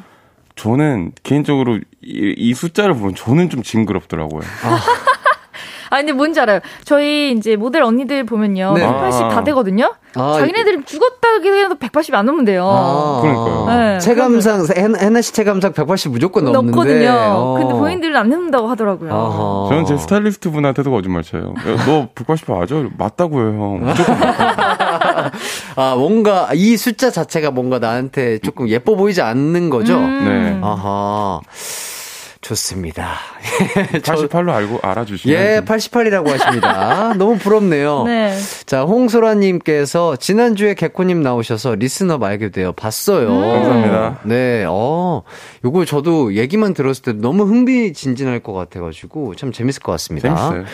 저는 개인적으로 이, 이 숫자를 보면 저는 좀 징그럽더라고요. 아, 근데 뭔지 알아요. 저희 이제 모델 언니들 보면요. 네. 180다 아. 되거든요. 아, 자기네들이 죽었다기 해도 180이 안 넘으면 돼요. 아, 그러니까요. 네, 체감상, 해- 해나 씨 체감상 180 무조건 넘는데. 넘거든요. 어. 근데 본인들은 안 넘는다고 하더라고요. 어허. 저는 제 스타일리스트 분한테도 거짓말 쳐요. 야, 너180 맞아? 맞다고요, 형. 무조건 아, 뭔가, 이 숫자 자체가 뭔가 나한테 조금 예뻐 보이지 않는 거죠? 음. 네. 아하. 좋습니다. 저- 88로 알고 알아주시면. 예, 좀- 88이라고 하십니다. 너무 부럽네요. 네. 자, 홍소라님께서 지난주에 개코님 나오셔서 리스너 말게 되어 봤어요. 음. 감사합니다. 네, 어, 요거 저도 얘기만 들었을 때 너무 흥미진진할 것 같아가지고 참 재밌을 것 같습니다. 재밌어요.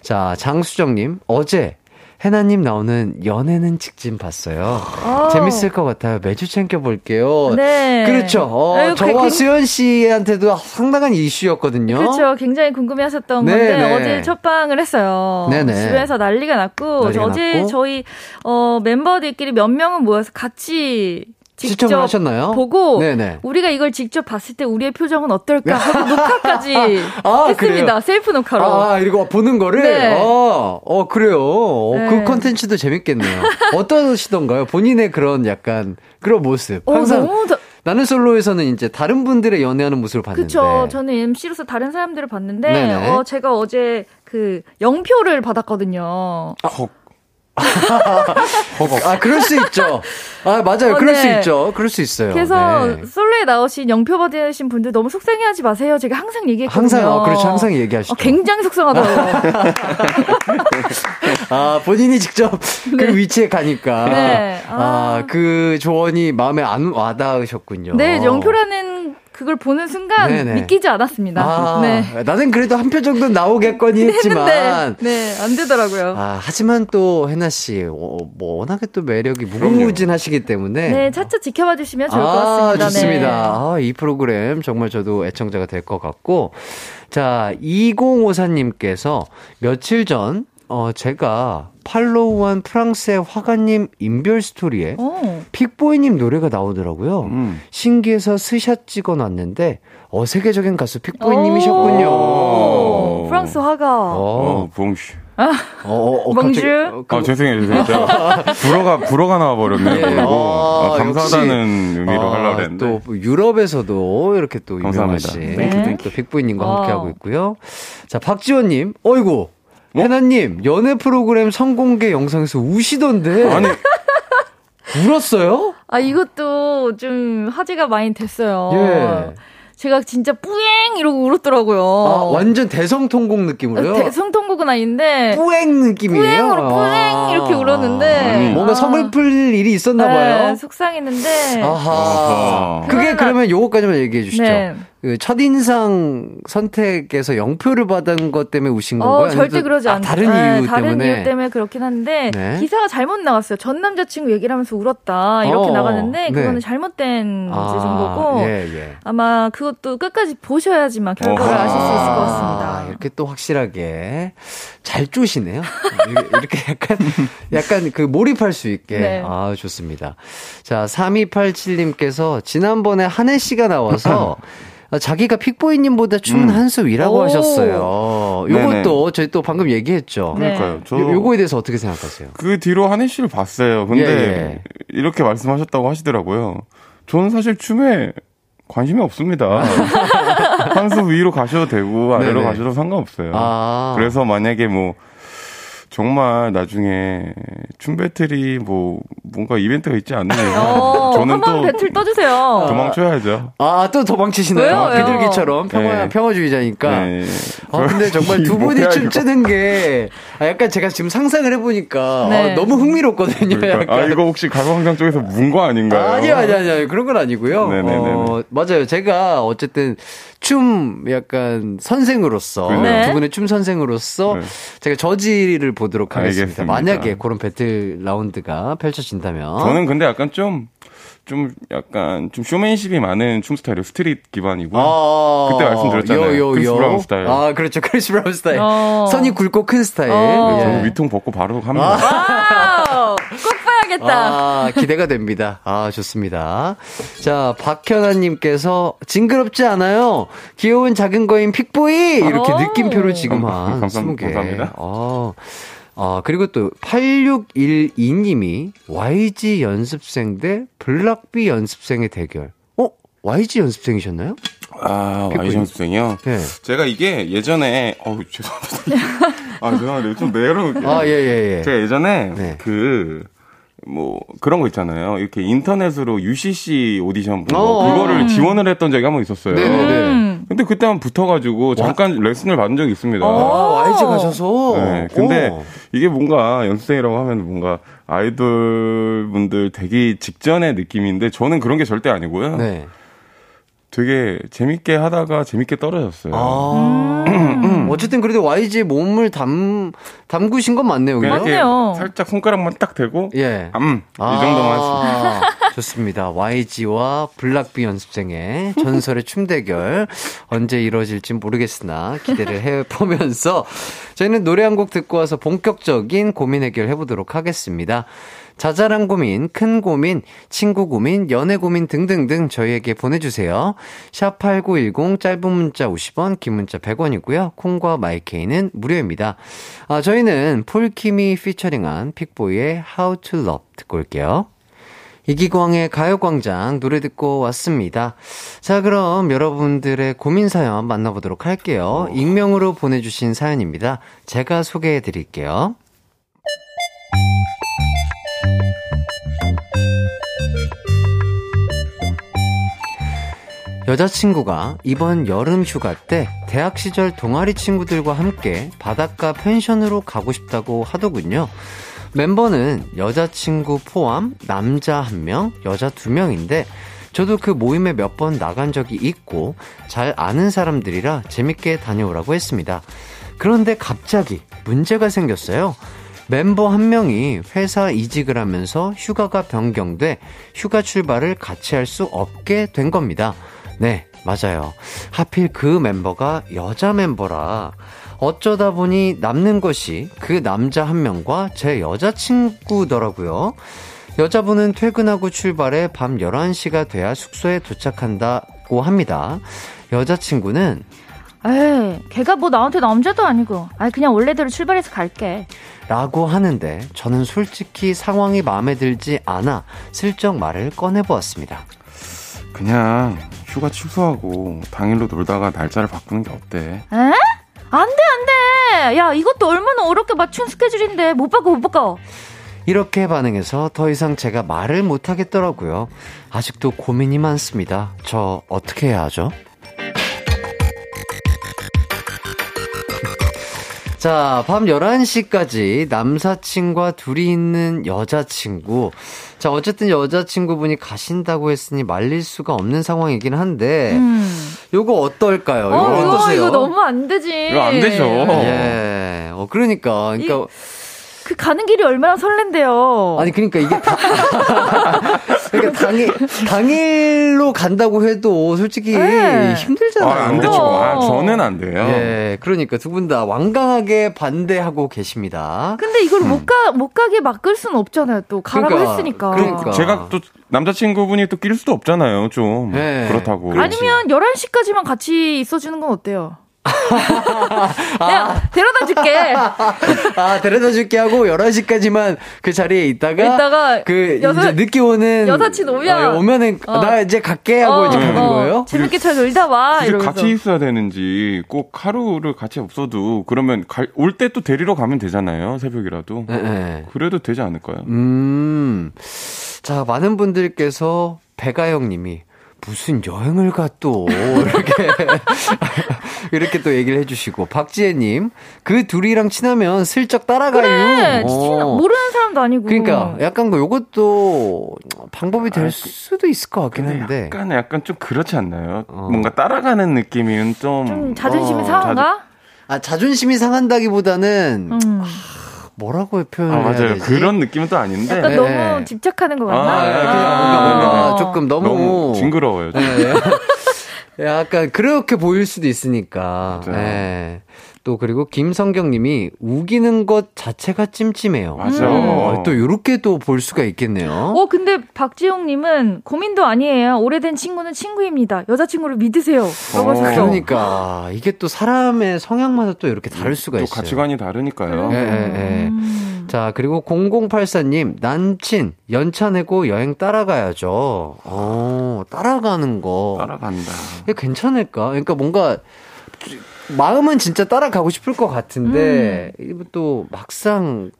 자, 장수정님, 어제 해나님 나오는 연애는 직진 봤어요. 어. 재밌을 것 같아요. 매주 챙겨볼게요. 네. 그렇죠. 어, 아유, 저와 그- 수현 씨한테도 상당한 이슈였거든요. 그렇죠. 굉장히 궁금해 하셨던 네, 건데 네. 어제 첫방을 했어요. 네네. 집에서 난리가 났고 난리가 어제 났고. 저희 어, 멤버들끼리 몇 명은 모여서 같이 직접 시청을 하셨나요? 보고 네네. 우리가 이걸 직접 봤을 때 우리의 표정은 어떨까 하고 녹화까지 아, 했습니다. 그래요? 셀프 녹화로. 아, 이거 보는 거를? 네. 어, 어, 그래요. 어, 네. 그 컨텐츠도 재밌겠네요. 어떠시던가요? 본인의 그런 약간, 그런 모습. 어, 항상 너무 더, 나는 솔로에서는 이제 다른 분들의 연애하는 모습을 봤는데. 그쵸. 저는 MC로서 다른 사람들을 봤는데, 네네. 어, 제가 어제 그 영표를 받았거든요. 헉. 아, 그럴 수 있죠. 아, 맞아요. 어, 그럴 네. 수 있죠. 그럴 수 있어요. 그래서 네. 솔로에 나오신 영표 받으신 분들 너무 속상해 하지 마세요. 제가 항상 얘기했거든요. 항상, 어, 그렇죠. 항상 얘기하시죠. 어, 굉장히 속상하더라고요. 아, 본인이 직접 그 위치에 가니까. 네. 아, 아. 그 조언이 마음에 안 와닿으셨군요. 네, 영표라는 그걸 보는 순간 네네. 믿기지 않았습니다. 아, 네. 나는 그래도 한 표 정도 나오겠거니 했지만. 네, 네, 안 되더라고요. 아, 하지만 또 해나 씨, 어, 뭐 워낙에 또 매력이 무궁무진하시기 때문에. 네, 차차 지켜봐 주시면 좋을 것 아, 같습니다. 좋습니다. 네. 아, 이 프로그램 정말 저도 애청자가 될 것 같고. 자, 2054님께서 며칠 전, 어, 제가 팔로우한 프랑스의 화가님 인별 스토리에 어. 픽보이님 노래가 나오더라고요. 음. 신기해서 스샷 찍어 놨는데 어세계적인 가수 오, 픽보이님이셨군요. 프랑스 화가. 어, 어, 봉슈. 어, 어, 어, 갑자기-. 어, 그- 아, 죄송해요, 죄송해요. 불어가, 불어가 나와버렸네요. 예. 그리고 아, 아, 감사하다는. 의미로 아, 하려고 했는데. 또 유럽에서도 이렇게 또 감사합니다. 유명하신 네. 또 빅보이님과 와. 함께하고 있고요. 자, 박지원님, 어이구. 해나님, 연애 프로그램 성공개 영상에서 우시던데. 아니, 울었어요? 아, 이것도 좀 화제가 많이 됐어요. 예. 제가 진짜 뿌앵 이러고 울었더라고요. 아, 완전 대성통곡 느낌으로요? 대성통곡은 아닌데 뿌앵 느낌이에요? 뿌앵으로 뿌앵 아. 이렇게 울었는데 아니, 뭔가 아. 서글플 일이 있었나 봐요. 네, 속상했는데 아하. 아하. 그게 그러면 요거까지만 얘기해 주시죠. 네. 그 첫인상 선택에서 영표를 받은 것 때문에 우신 어, 건가요? 아니면 절대 또- 그러지 아, 않아요. 다른 이유 다른 때문에. 이유 때문에 그렇긴 한데 네. 기사가 잘못 나갔어요. 전 남자친구 얘기를 하면서 울었다 이렇게 어, 나갔는데 네. 그거는 잘못된 아, 정보고 예, 예. 아마 그것도 끝까지 보셔야지만 결과를 어허. 아실 수 있을 것 아, 같습니다. 이렇게 또 확실하게 잘 쪼시네요. 이렇게- 약간, 약간 그 몰입할 수 있게. 네. 아, 좋습니다. 자, 3287님께서 지난번에 한혜 씨가 나와서 아, 자기가 픽보이님보다 춤은 음. 한수 위라고 오. 하셨어요. 네네. 요것도 저희 또 방금 얘기했죠. 네. 그러니까요. 저 요, 요거에 대해서 어떻게 생각하세요? 그 뒤로 한혜 씨를 봤어요. 근데 예, 예. 이렇게 말씀하셨다고 하시더라고요. 저는 사실 춤에 관심이 없습니다. 한수 위로 가셔도 되고 아래로 네네. 가셔도 상관없어요. 아. 그래서 만약에 뭐 정말 나중에 춤 배틀이 뭐 뭔가 이벤트가 있지 이상 어, 저는 한번 또 배틀 떠주세요. 도망쳐야죠. 아, 또 도망치시나요? 왜요? 왜요? 비둘기처럼 평화, 네. 평화주의자니까. 네. 아, 근데 정말 두 분이 뭐야, 춤추는 게, 아, 약간 제가 지금 상상을 해보니까, 네. 아, 너무 흥미롭거든요. 그러니까, 약간. 아 이거 혹시 가광장 쪽에서 문 거 아닌가요? 아니요, 아니요, 아니요. 그런 건 아니고요. 네네네네. 어, 맞아요. 제가 어쨌든 춤 약간 선생으로서, 네. 두 분의 춤 선생으로서 네. 제가 저지를 보도록 하겠습니다. 알겠습니다. 만약에 그런 배틀 라운드가 펼쳐진다면. 저는 근데 약간 좀, 좀 약간 좀 쇼맨십이 많은 춤 스타일이에요. 스트릿 기반이고. 아, 그때 말씀드렸잖아요. 크리스 브라운 스타일. 아, 그렇죠. 크리스 브라운 스타일. 어. 선이 굵고 큰 스타일. 어. 예. 저는 웃통 벗고 바로 합니다. 와우! 꼭 봐야겠다. 아, 기대가 됩니다. 아, 좋습니다. 자, 박현아님께서 징그럽지 않아요? 귀여운 작은 거인 픽보이! 이렇게 오. 느낌표를 지금 한 감사- 20개. 감사합니다. 아, 아, 그리고 또 8612님이 YG 연습생 대 블락비 연습생의 대결. 어? YG 연습생이셨나요? 아, 픽보이. 와이전수생이요 네. 제가 이게 예전에, 어우, 죄송합니다. 아, 죄송한데, 좀 내려놓을게요. 아, 예, 예, 예. 제가 예전에 네. 그, 뭐, 그런 거 있잖아요. 이렇게 인터넷으로 UCC 오디션 본 거, 어. 그거를 지원을 했던 적이 한 번 있었어요. 네네네. 음. 근데 그때 한 번 붙어가지고 잠깐 레슨을 받은 적이 있습니다. 아, YG 가셔서? 네, 근데 오. 이게 뭔가 연습생이라고 하면 뭔가 아이돌 분들 되기 직전의 느낌인데 저는 그런 게 절대 아니고요. 네. 되게 재밌게 하다가 재밌게 떨어졌어요. 아. 음. 어쨌든 그래도 YG의 몸을 담, 담그신 건 맞네요. 맞네요. 살짝 손가락만 딱 대고 예. 음, 아, 이 정도만 했습니다. 좋습니다. YG와 블락비 연습생의 전설의 춤 대결 언제 이루어질지 모르겠으나 기대를 해보면서 저희는 노래 한 곡 듣고 와서 본격적인 고민 해결 해보도록 하겠습니다. 자잘한 고민, 큰 고민, 친구 고민, 연애 고민 등등등 저희에게 보내주세요. 샵8910 짧은 문자 50원, 긴 문자 100원이고요. 콩과 마이케이는 무료입니다. 아, 저희는 폴킴이 피처링한 픽보이의 How to Love 듣고 올게요. 이기광의 가요광장 노래 듣고 왔습니다. 자, 그럼 여러분들의 고민 사연 만나보도록 할게요. 익명으로 보내주신 사연입니다. 제가 소개해 드릴게요. 여자친구가 이번 여름 휴가 때 대학 시절 동아리 친구들과 함께 바닷가 펜션으로 가고 싶다고 하더군요. 멤버는 여자친구 포함 남자 한 명, 여자 두 명인데 저도 그 모임에 몇 번 나간 적이 있고 잘 아는 사람들이라 재밌게 다녀오라고 했습니다. 그런데 갑자기 문제가 생겼어요. 멤버 한 명이 회사 이직을 하면서 휴가가 변경돼 휴가 출발을 같이 할 수 없게 된 겁니다. 네, 맞아요. 하필 그 멤버가 여자 멤버라 어쩌다 보니 남는 것이 그 남자 한 명과 제 여자친구더라고요. 여자분은 퇴근하고 출발해 밤 11시가 돼야 숙소에 도착한다고 합니다. 여자친구는 에이, 걔가 뭐 나한테 남자도 아니고. 아, 그냥 원래대로 출발해서 갈게. 라고 하는데 저는 솔직히 상황이 마음에 들지 않아 슬쩍 말을 꺼내보았습니다. 그냥 휴가 취소하고 당일로 놀다가 날짜를 바꾸는 게 어때? 에? 안 돼, 안 돼! 야, 이것도 얼마나 어렵게 맞춘 스케줄인데. 못 바꿔, 못 바꿔. 이렇게 반응해서 더 이상 제가 말을 못 하겠더라고요. 아직도 고민이 많습니다. 저 어떻게 해야 하죠? 자, 밤 11시까지 남사친과 둘이 있는 여자친구. 자, 어쨌든 여자친구분이 가신다고 했으니 말릴 수가 없는 상황이긴 한데, 음. 요거 어떨까요? 요거 어, 이거, 어떠세요? 이거 너무 안 되지. 이거 안 되죠. 예. 어, 그러니까. 그러니까. 그 가는 길이 얼마나 설렌데요. 아니 그러니까 이게 다 그러니까 당일 당일로 간다고 해도 솔직히 네. 힘들잖아요. 아, 안 되죠. 아, 저는 안 돼요. 예, 그러니까 두 분 다 완강하게 반대하고 계십니다. 근데 이걸 못 가, 못 가게 막을 수는 없잖아요. 또 가라고 그러니까, 했으니까. 그러니까. 제가 또 남자친구분이 또 낄 수도 없잖아요, 좀. 네. 그렇다고. 그렇지. 아니면 11시까지만 같이 있어 주는 건 어때요? 내가 데려다 줄게. 아, 데려다 줄게 하고 11시까지만 그 자리에 있다가, 있다가 그 여사- 이제 늦게 오는 여사친 오면 어, 오면은 어. 나 이제 갈게 하고 어, 이제 가는 어. 거예요? 재밌게 잘 놀다 와. 이러면서. 같이 있어야 되는지 꼭 하루를 같이 없어도 그러면 올 때 또 데리러 가면 되잖아요 새벽이라도 네, 네. 그래도 되지 않을까요? 음. 자, 많은 분들께서 배가영 님이 무슨 여행을 가 또, 이렇게, 이렇게 또 얘기를 해주시고, 박지혜님, 그 둘이랑 친하면 슬쩍 따라가요. 그래. 어. 친- 모르는 사람도 아니고. 그러니까, 약간 그 요것도 방법이 될 수도 있을 것 같긴 한데. 약간 약간 좀 그렇지 않나요? 어. 뭔가 따라가는 느낌이 좀, 좀 자존심이 어, 상한가? 아, 자존심이 상한다기보다는, 음. 뭐라고 아 표현해야 맞아요 되지? 그런 느낌은 또 아닌데 약간 네. 너무 집착하는 것 같나? 아, 그냥 아, 뭔가, 뭔가 어. 조금 너무. 너무 징그러워요. 좀. 네. 약간 그렇게 보일 수도 있으니까. 맞아요. 네. 또 그리고 김성경 님이 우기는 것 자체가 찜찜해요. 맞아. 어, 또 요렇게 또 볼 수가 있겠네요. 어, 근데 박지용님은 고민도 아니에요. 오래된 친구는 친구입니다. 여자친구를 믿으세요. 어. 그러니까 이게 또 사람의 성향마다 또 이렇게 다를 수가 또 있어요. 가치관이 다르니까요. 예, 예, 예. 음. 자, 그리고 0084님, 남친, 연차 내고 여행 따라가야죠. 어, 따라가는 거. 따라간다. 괜찮을까? 그러니까 뭔가 마음은 진짜 따라가고 싶을 것 같은데 이또 막상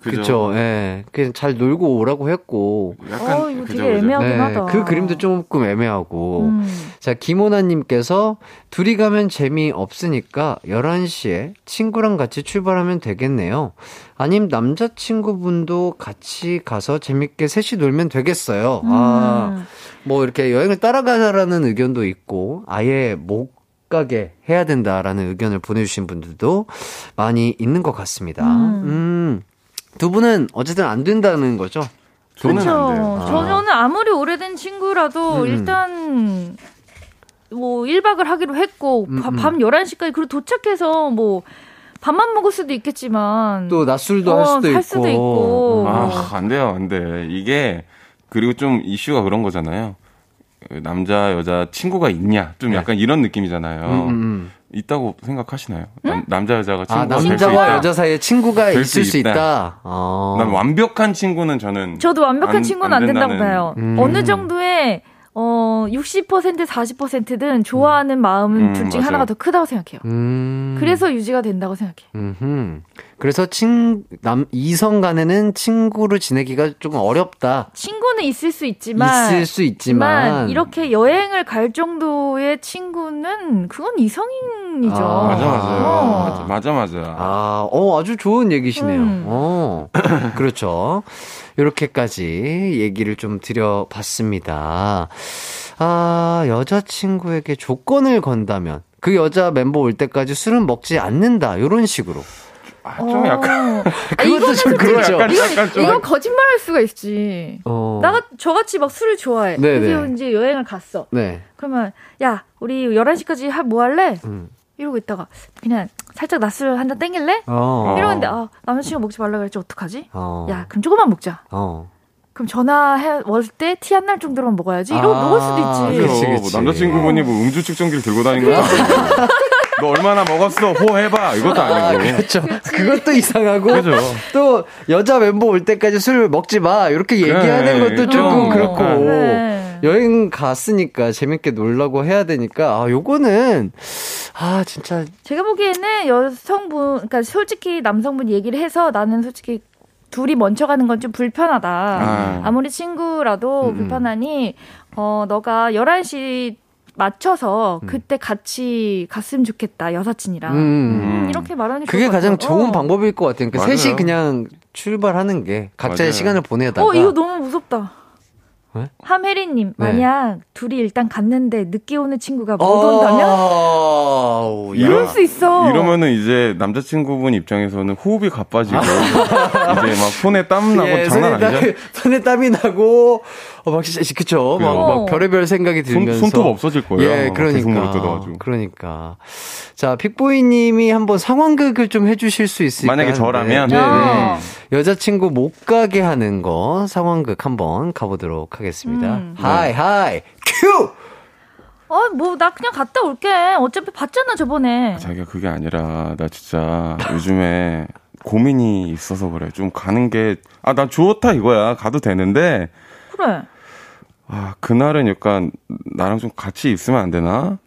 그죠. 예. 그냥 잘 놀고 오라고 했고. 약간 어, 이거 그죠, 되게. 애매하긴 네, 하다. 그 그림도 조금 애매하고. 음. 자, 김호나 님께서 둘이 가면 재미 없으니까 11시에 친구랑 같이 출발하면 되겠네요. 아님 남자 친구분도 같이 가서 재밌게 셋이 놀면 되겠어요. 아, 음. 뭐 이렇게 여행을 따라가자라는 의견도 있고, 아예 못 가게 해야 된다라는 의견을 보내주신 분들도 많이 있는 것 같습니다. 음. 음. 두 분은 어쨌든 안 된다는 거죠? 돼요. 아. 저는 아무리 오래된 친구라도 음. 일단 뭐 1박을 하기로 했고 음, 바- 음. 밤 11시까지 그리고 도착해서 뭐 밥만 먹을 수도 있겠지만 또 낮술도 어, 할 수도 할 있고. 수도 있고. 아, 안 돼요, 안 돼. 이게, 그리고 좀 이슈가 그런 거잖아요. 남자, 여자 친구가 있냐? 좀 약간 이런 느낌이잖아요. 네. 음, 음. 있다고 생각하시나요? 남, 남자, 여자가 친구가 아, 될수 남자와. 여자 사이에 친구가 될 있을 수수 있다. 있다. 어. 난 완벽한 친구는 저는. 저도 완벽한 안- 친구는 안안 된다고 봐요. 음. 어느 정도의 어 60% 40%는 좋아하는 마음은 음, 둘 중에 맞아요. 하나가 더 크다고 생각해요. 음. 그래서 유지가 된다고 생각해. 음흠. 그래서 친, 남, 이성 간에는 친구로 지내기가 조금 어렵다. 친구는 있을 수 있지만 있을 수 있지만. 이렇게 여행을 갈 정도의 친구는 그건 이성인이죠. 아, 맞아, 맞아요. 어. 맞아, 맞아, 맞아. 아, 어, 아주 좋은 얘기시네요. 음. 어, 그렇죠. 이렇게까지 얘기를 좀 드려봤습니다. 아, 여자친구에게 조건을 건다면 그 여자 멤버 올 때까지 술은 먹지 않는다. 요런 식으로. 아, 좀 약간. 어. 아, 그것도 이거는 좀 그렇죠. 약간, 이건, 약간 좀. 이건 거짓말 할 수가 있지. 어. 나 저같이 막 술을 좋아해. 네네. 그래서 이제 여행을 갔어. 네. 그러면 야 우리 11시까지 하, 뭐 할래? 음. 이러고 있다가 그냥 살짝 낮술 한 잔 땡길래? 어. 이러는데 아 남자친구 먹지 말라 그랬지 어떡하지? 어. 야 그럼 조금만 먹자. 어. 그럼 전화해 올 때 티 안 날 정도로만 먹어야지. 이러고 아, 먹을 수도 있지. 그렇지, 그렇죠. 그치. 뭐 남자친구분이 뭐 음주 측정기를 들고 다니는 것도 아니고. 너 얼마나 먹었어? 호 해봐. 이것도 아니고. 그렇죠. 그것도 이상하고 그죠. 또 여자 멤버 올 때까지 술 먹지 마 이렇게 얘기하는 그래, 것도 조금 어, 그렇고 네. 여행 갔으니까 재밌게 놀라고 해야 되니까 아 요거는 아 진짜 제가 보기에는 여성분, 그러니까 솔직히 남성분 얘기를 해서 나는 솔직히 둘이 먼저 가는 건 좀 불편하다. 아. 아. 무리 친구라도 음, 음. 불편하니, 어, 너가 11시 맞춰서 음. 그때 같이 갔으면 좋겠다, 여사친이랑. 음, 음, 이렇게 말하는 게 그게 가장 같아요. 좋은 어. 방법일 것 같아요. 그러니까 맞아요. 셋이 그냥 출발하는 게 각자의 맞아요. 시간을 보내다가 어, 이거 너무 무섭다. 네? 함혜리님, 네. 만약 둘이 일단 갔는데 늦게 오는 친구가 못 어, 온다면? 어, 야. 이럴 수 있어. 이러면은 이제 남자친구분 입장에서는 호흡이 가빠지고 이제 막 손에 땀 나고 예, 장난 아니죠? 손에 땀이 나고, 어, 막, 진짜, 그쵸. 막. 막 별의별 생각이 손, 들면서. 손 톱 없어질 거예요. 예, 그러니까. 뜯어가지고. 그러니까. 자, 픽보이 님이 한번 상황극을 좀 해주실 수 있을까요? 만약에 저라면? 네, 네, 네. 어. 여자친구 못 가게 하는 거 상황극 한번 가보도록 하겠습니다. 음. 하이, 하이, 큐! 어, 뭐, 나 그냥 갔다 올게. 어차피 봤잖아, 저번에. 아, 자기가 그게 아니라, 나 진짜 요즘에 고민이 있어서 그래. 좀 가는 게, 아, 난 좋다 이거야. 가도 되는데. 그래. 아, 그날은 약간 나랑 좀 같이 있으면 안 되나?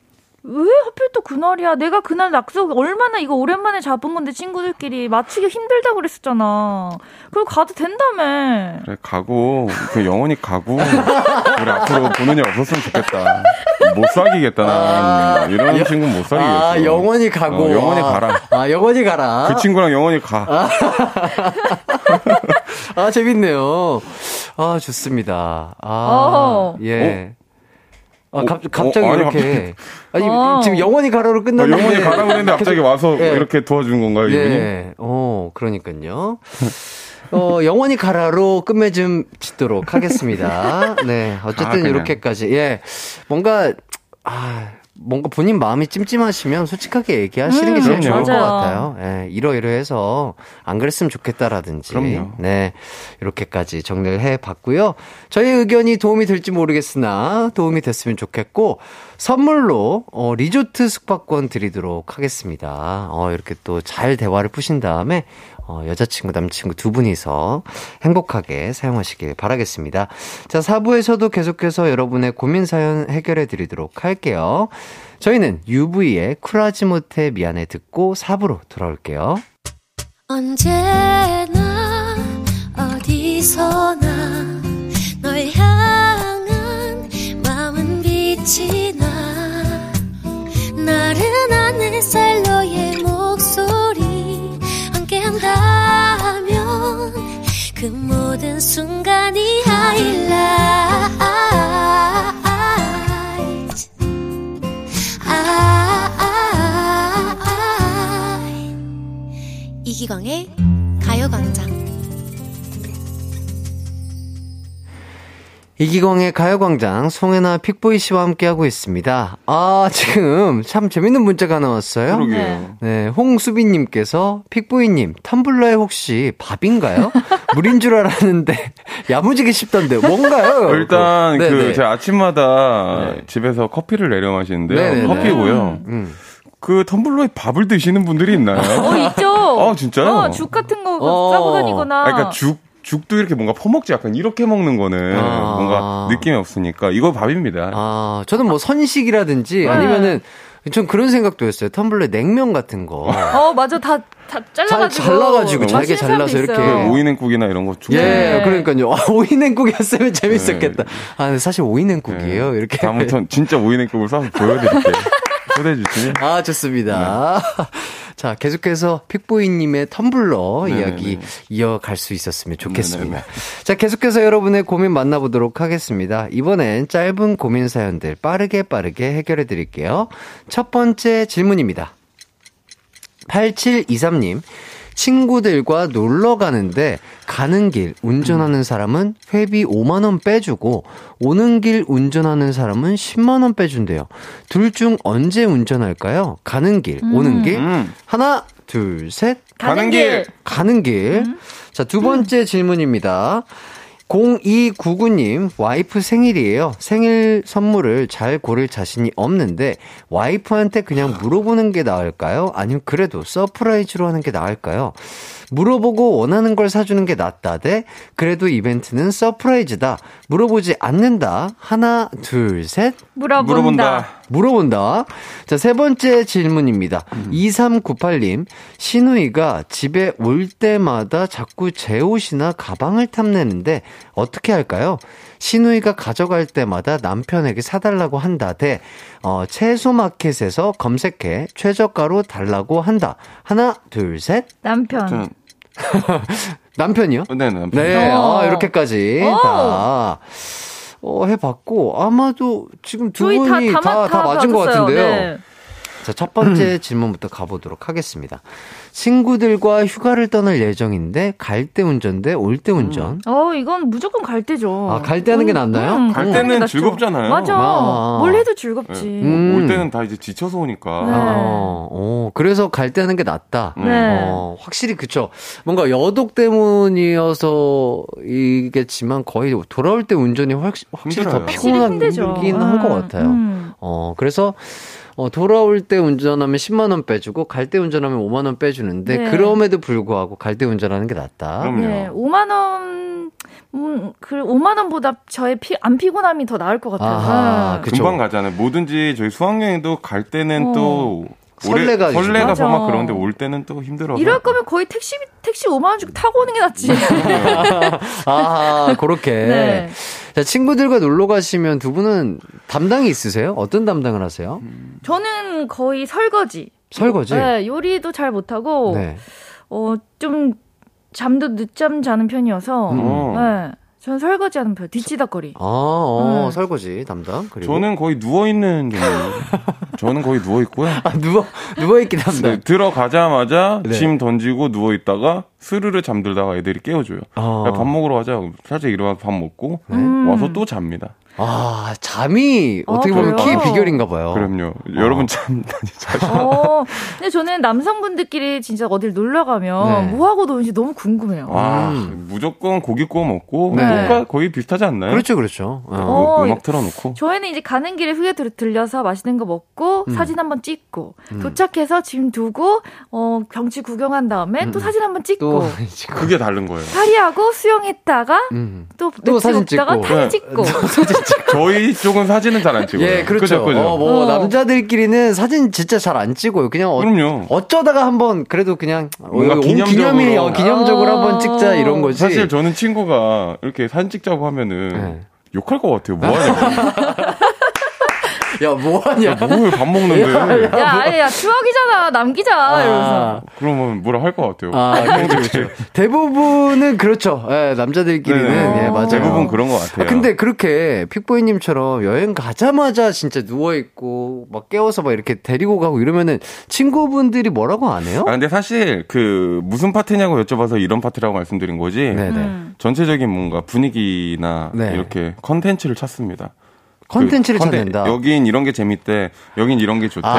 왜 하필 또 그날이야? 내가 그날 약속 얼마나 이거 오랜만에 잡은 건데 친구들끼리 맞추기 힘들다 그랬었잖아. 그리고 가도 된다며. 그래 가고 그 영원히 가고 그래 앞으로 보는 일 없었으면 좋겠다. 못 사귀겠다 나 이런 아, 친구는 못 사귀겠어. 아 영원히 가고 어, 영원히 가라. 아 영원히 가라. 그 친구랑 영원히 가. 아, 아 재밌네요. 아 좋습니다. 아 어. 예. 어? 아, 갑, 어, 갑자기 어, 아니, 이렇게. 아니, 어. 지금 영원히 가라로 끝났는데. 아, 영원히 가라고 했는데 갑자기 와서 예. 이렇게 도와준 건가요, 이분이? 예. 어, 그러니까요. 어, 영원히 가라로 끝맺음 좀 짓도록 하겠습니다. 네. 어쨌든 아, 이렇게까지. 예. 뭔가, 아, 뭔가 본인 마음이 찜찜하시면 솔직하게 얘기하시는 음, 게 제일 음, 좋을 맞아요. 것 같아요. 예, 이러이러해서 안 그랬으면 좋겠다라든지. 그럼요. 네. 이렇게까지 정리를 해 봤고요. 저희 의견이 도움이 될지 모르겠으나 도움이 됐으면 좋겠고 선물로 어, 리조트 숙박권 드리도록 하겠습니다. 어, 이렇게 또 잘 대화를 푸신 다음에 어, 여자친구, 남친구 두 분이서 행복하게 사용하시길 바라겠습니다. 자, 4부에서도 계속해서 여러분의 고민 사연 해결해 드리도록 할게요. 저희는 UV의 쿨하지 못해 미안해 듣고 4부로 돌아올게요. 언제나 어디서나 널 향한 마음은 빛이 나 나른한 햇살 너의 한다면 그 모든 순간이 하이라이트 이기광의 가요광장 이기광의 가요광장 송혜나 픽보이 씨와 함께하고 있습니다. 아, 지금 참 재밌는 문자가 나왔어요. 그러게요. 네, 홍수빈님께서 픽보이님, 텀블러에 혹시 밥인가요? 물인 줄 알았는데 야무지게 씹던데 뭔가요? 일단 그 네네. 제 아침마다 네. 집에서 커피를 내려 마시는데요. 네네네. 커피고요. 음. 그 텀블러에 밥을 드시는 분들이 있나요? 어, 있죠. 어, 진짜요? 어, 죽 같은 거 어. 싸고 다니거나. 그러니까 죽 죽도 이렇게 뭔가 퍼먹지 약간 이렇게 먹는 거는 아. 뭔가 느낌이 없으니까 이거 밥입니다. 아, 저는 뭐 선식이라든지 네. 아니면은 전 그런 생각도 했어요. 텀블러 냉면 같은 거. 어, 맞아. 다, 다 잘라가지고. 잘 라가지고, 잘게 잘라서 이렇게. 오이냉국이나 이런 거 예, 네. 그러니까요. 아, 오이냉국이었으면 재밌었겠다. 네. 아, 근데 사실 오이냉국이에요. 네. 이렇게. 다음부터 진짜 오이냉국을 싸서 보여드릴게요. 초대해 주시면. 아, 좋습니다. 네. 자, 계속해서 픽보이님의 텀블러 네네 이야기 이어갈 수 있었으면 좋겠습니다. 네네 자, 계속해서 여러분의 고민 만나보도록 하겠습니다. 이번엔 짧은 고민 사연들 빠르게 빠르게 해결해 드릴게요. 첫 번째 질문입니다. 8723님, 친구들과 놀러 가는데 가는 길 운전하는 사람은 회비 5만 원 빼주고 오는 길 운전하는 사람은 10만 원 빼준대요. 둘 중 언제 운전할까요? 가는 길, 음. 오는 길. 음. 하나, 둘, 셋. 가는 길. 가는 길. 음. 자, 두 번째 질문입니다. 0299님, 와이프 생일이에요. 생일 선물을 잘 고를 자신이 없는데, 와이프한테 그냥 물어보는 게 나을까요? 아니면 그래도 surprise로 하는 게 나을까요? 물어보고 원하는 걸 사주는 게 낫다 대 그래도 이벤트는 surprise다. 물어보지 않는다. 하나, 둘, 셋. 물어본다. 물어본다. 물어본다. 자, 세 번째 질문입니다. 음. 2398님, 신우이가 집에 올 때마다 자꾸 제 옷이나 가방을 탐내는데 어떻게 할까요? 신우이가 가져갈 때마다 남편에게 사달라고 한다. 대, 어, 채소마켓에서 검색해 최저가로 달라고 한다. 하나, 둘, 셋. 남편. 남편이요? 네, 남편. 네, 어, 이렇게까지 다. 어, 해봤고, 아마도 지금 두 분이 다, 다, 다, 맞은 것 같은데요. 네. 자, 첫 번째 질문부터 가보도록 하겠습니다. 친구들과 휴가를 떠날 예정인데 갈 때 운전 대 올 때 운전. 음. 어, 이건 무조건 갈 때죠. 아, 갈 때 하는 게 낫나요? 음, 갈 때는 즐겁잖아요. 맞아. 아. 뭘 해도 즐겁지. 네. 음. 올 때는 다 이제 지쳐서 오니까. 네. 아, 어, 그래서 갈 때 하는 게 낫다. 네. 어, 확실히 그쵸. 뭔가 여독 때문이어서 이겠지만 거의 돌아올 때 운전이 확, 확실히 힘들어요. 더 피곤하긴 한 것 같아요. 음. 어, 그래서 어, 돌아올 때 운전하면 10만 원 빼주고, 갈 때 운전하면 5만 원 빼주는데, 네. 그럼에도 불구하고 갈 때 운전하는 게 낫다. 그럼요. 네, 5만 원, 음, 그 5만 원보다 저의 피, 안 피곤함이 더 나을 것 같아요. 아하, 네. 금방 가잖아요. 뭐든지 저희 수학여행도 갈 때는 어. 또 설레가 오래, 설레가. 막 그런데 올 때는 또 힘들어서. 이럴 거면 거의 택시 택시 5만 원 주고 타고 오는 게 낫지. 아, 그렇게. 네. 자, 친구들과 놀러 가시면 두 분은 담당이 있으세요? 어떤 담당을 하세요? 저는 거의 설거지. 설거지? 네, 요리도 잘 못하고 네. 어좀 잠도 늦잠 자는 편이어서 음. 어. 네, 저는 설거지 하는 편. 뒤치다거리. 아, 어, 네. 설거지 담당. 그리고. 저는 거의 누워 있는 종류. 저는 거의 누워 있고요. 아, 누워, 누워 있긴 담당. 네, 들어가자마자 네. 짐 던지고 누워 있다가 스르르 잠들다가 애들이 깨워줘요. 어. 야, 밥 먹으러 가자. 살짝 일어나서 밥 먹고 음. 와서 또 잡니다. 아, 잠이 아, 어떻게 보면 그래요? 키의 비결인가 봐요. 그럼요. 여러분 참 많이 자죠. 어, 근데 저는 남성분들끼리 진짜 어딜 놀러 가면 네. 뭐 하고 노는지 너무 궁금해요. 아, 음. 무조건 고기 구워 먹고 네. 똑같 거의 비슷하지 않나요? 그렇죠, 그렇죠. 어. 어, 음, 음악 틀어놓고. 저희는 이제 가는 길에 후에 들, 들려서 맛있는 거 먹고 음. 사진 한번 찍고 도착해서 짐 두고 어 경치 구경한 다음에 또 사진 한번 찍고. 그게 다른 거예요. 파리하고 수영했다가 음. 또, 또 사진 찍고. 사진 네. 찍고 저희 쪽은 사진은 잘 안 찍어요. 예, 그렇죠. 그죠, 그죠. 어, 뭐, 어. 남자들끼리는 사진 진짜 잘 안 찍어요. 그냥 어, 그럼요. 어쩌다가 한번 그래도 그냥 어, 뭔가. 기념이 어, 기념적으로 어. 한번 찍자 이런 거지. 사실 저는 친구가 이렇게 사진 찍자고 하면은 네. 욕할 것 같아요. 뭐 하냐고. 야, 뭐 하냐? 뭐해 밥 먹는데. 야, 아니, 야, 추억이잖아. 남기자. 이러면서. 그러면 뭐라 할 것 같아요. 아, 그렇죠, 그렇죠. 대부분은 그렇죠. 예, 남자들끼리는 네. 예, 맞아요. 대부분 그런 것 같아요. 아, 근데 그렇게 픽보이님처럼 여행 가자마자 진짜 누워 있고 막 깨워서 막 이렇게 데리고 가고 이러면은 친구분들이 뭐라고 안 해요? 아, 근데 사실 그 무슨 파티냐고 여쭤봐서 이런 파티라고 말씀드린 거지. 네네. 음. 전체적인 뭔가 분위기나 네. 이렇게 컨텐츠를 찾습니다. 컨텐츠를 그 찾는다. 여긴 이런 게 재밌대. 여긴 이런 게 좋대. 아,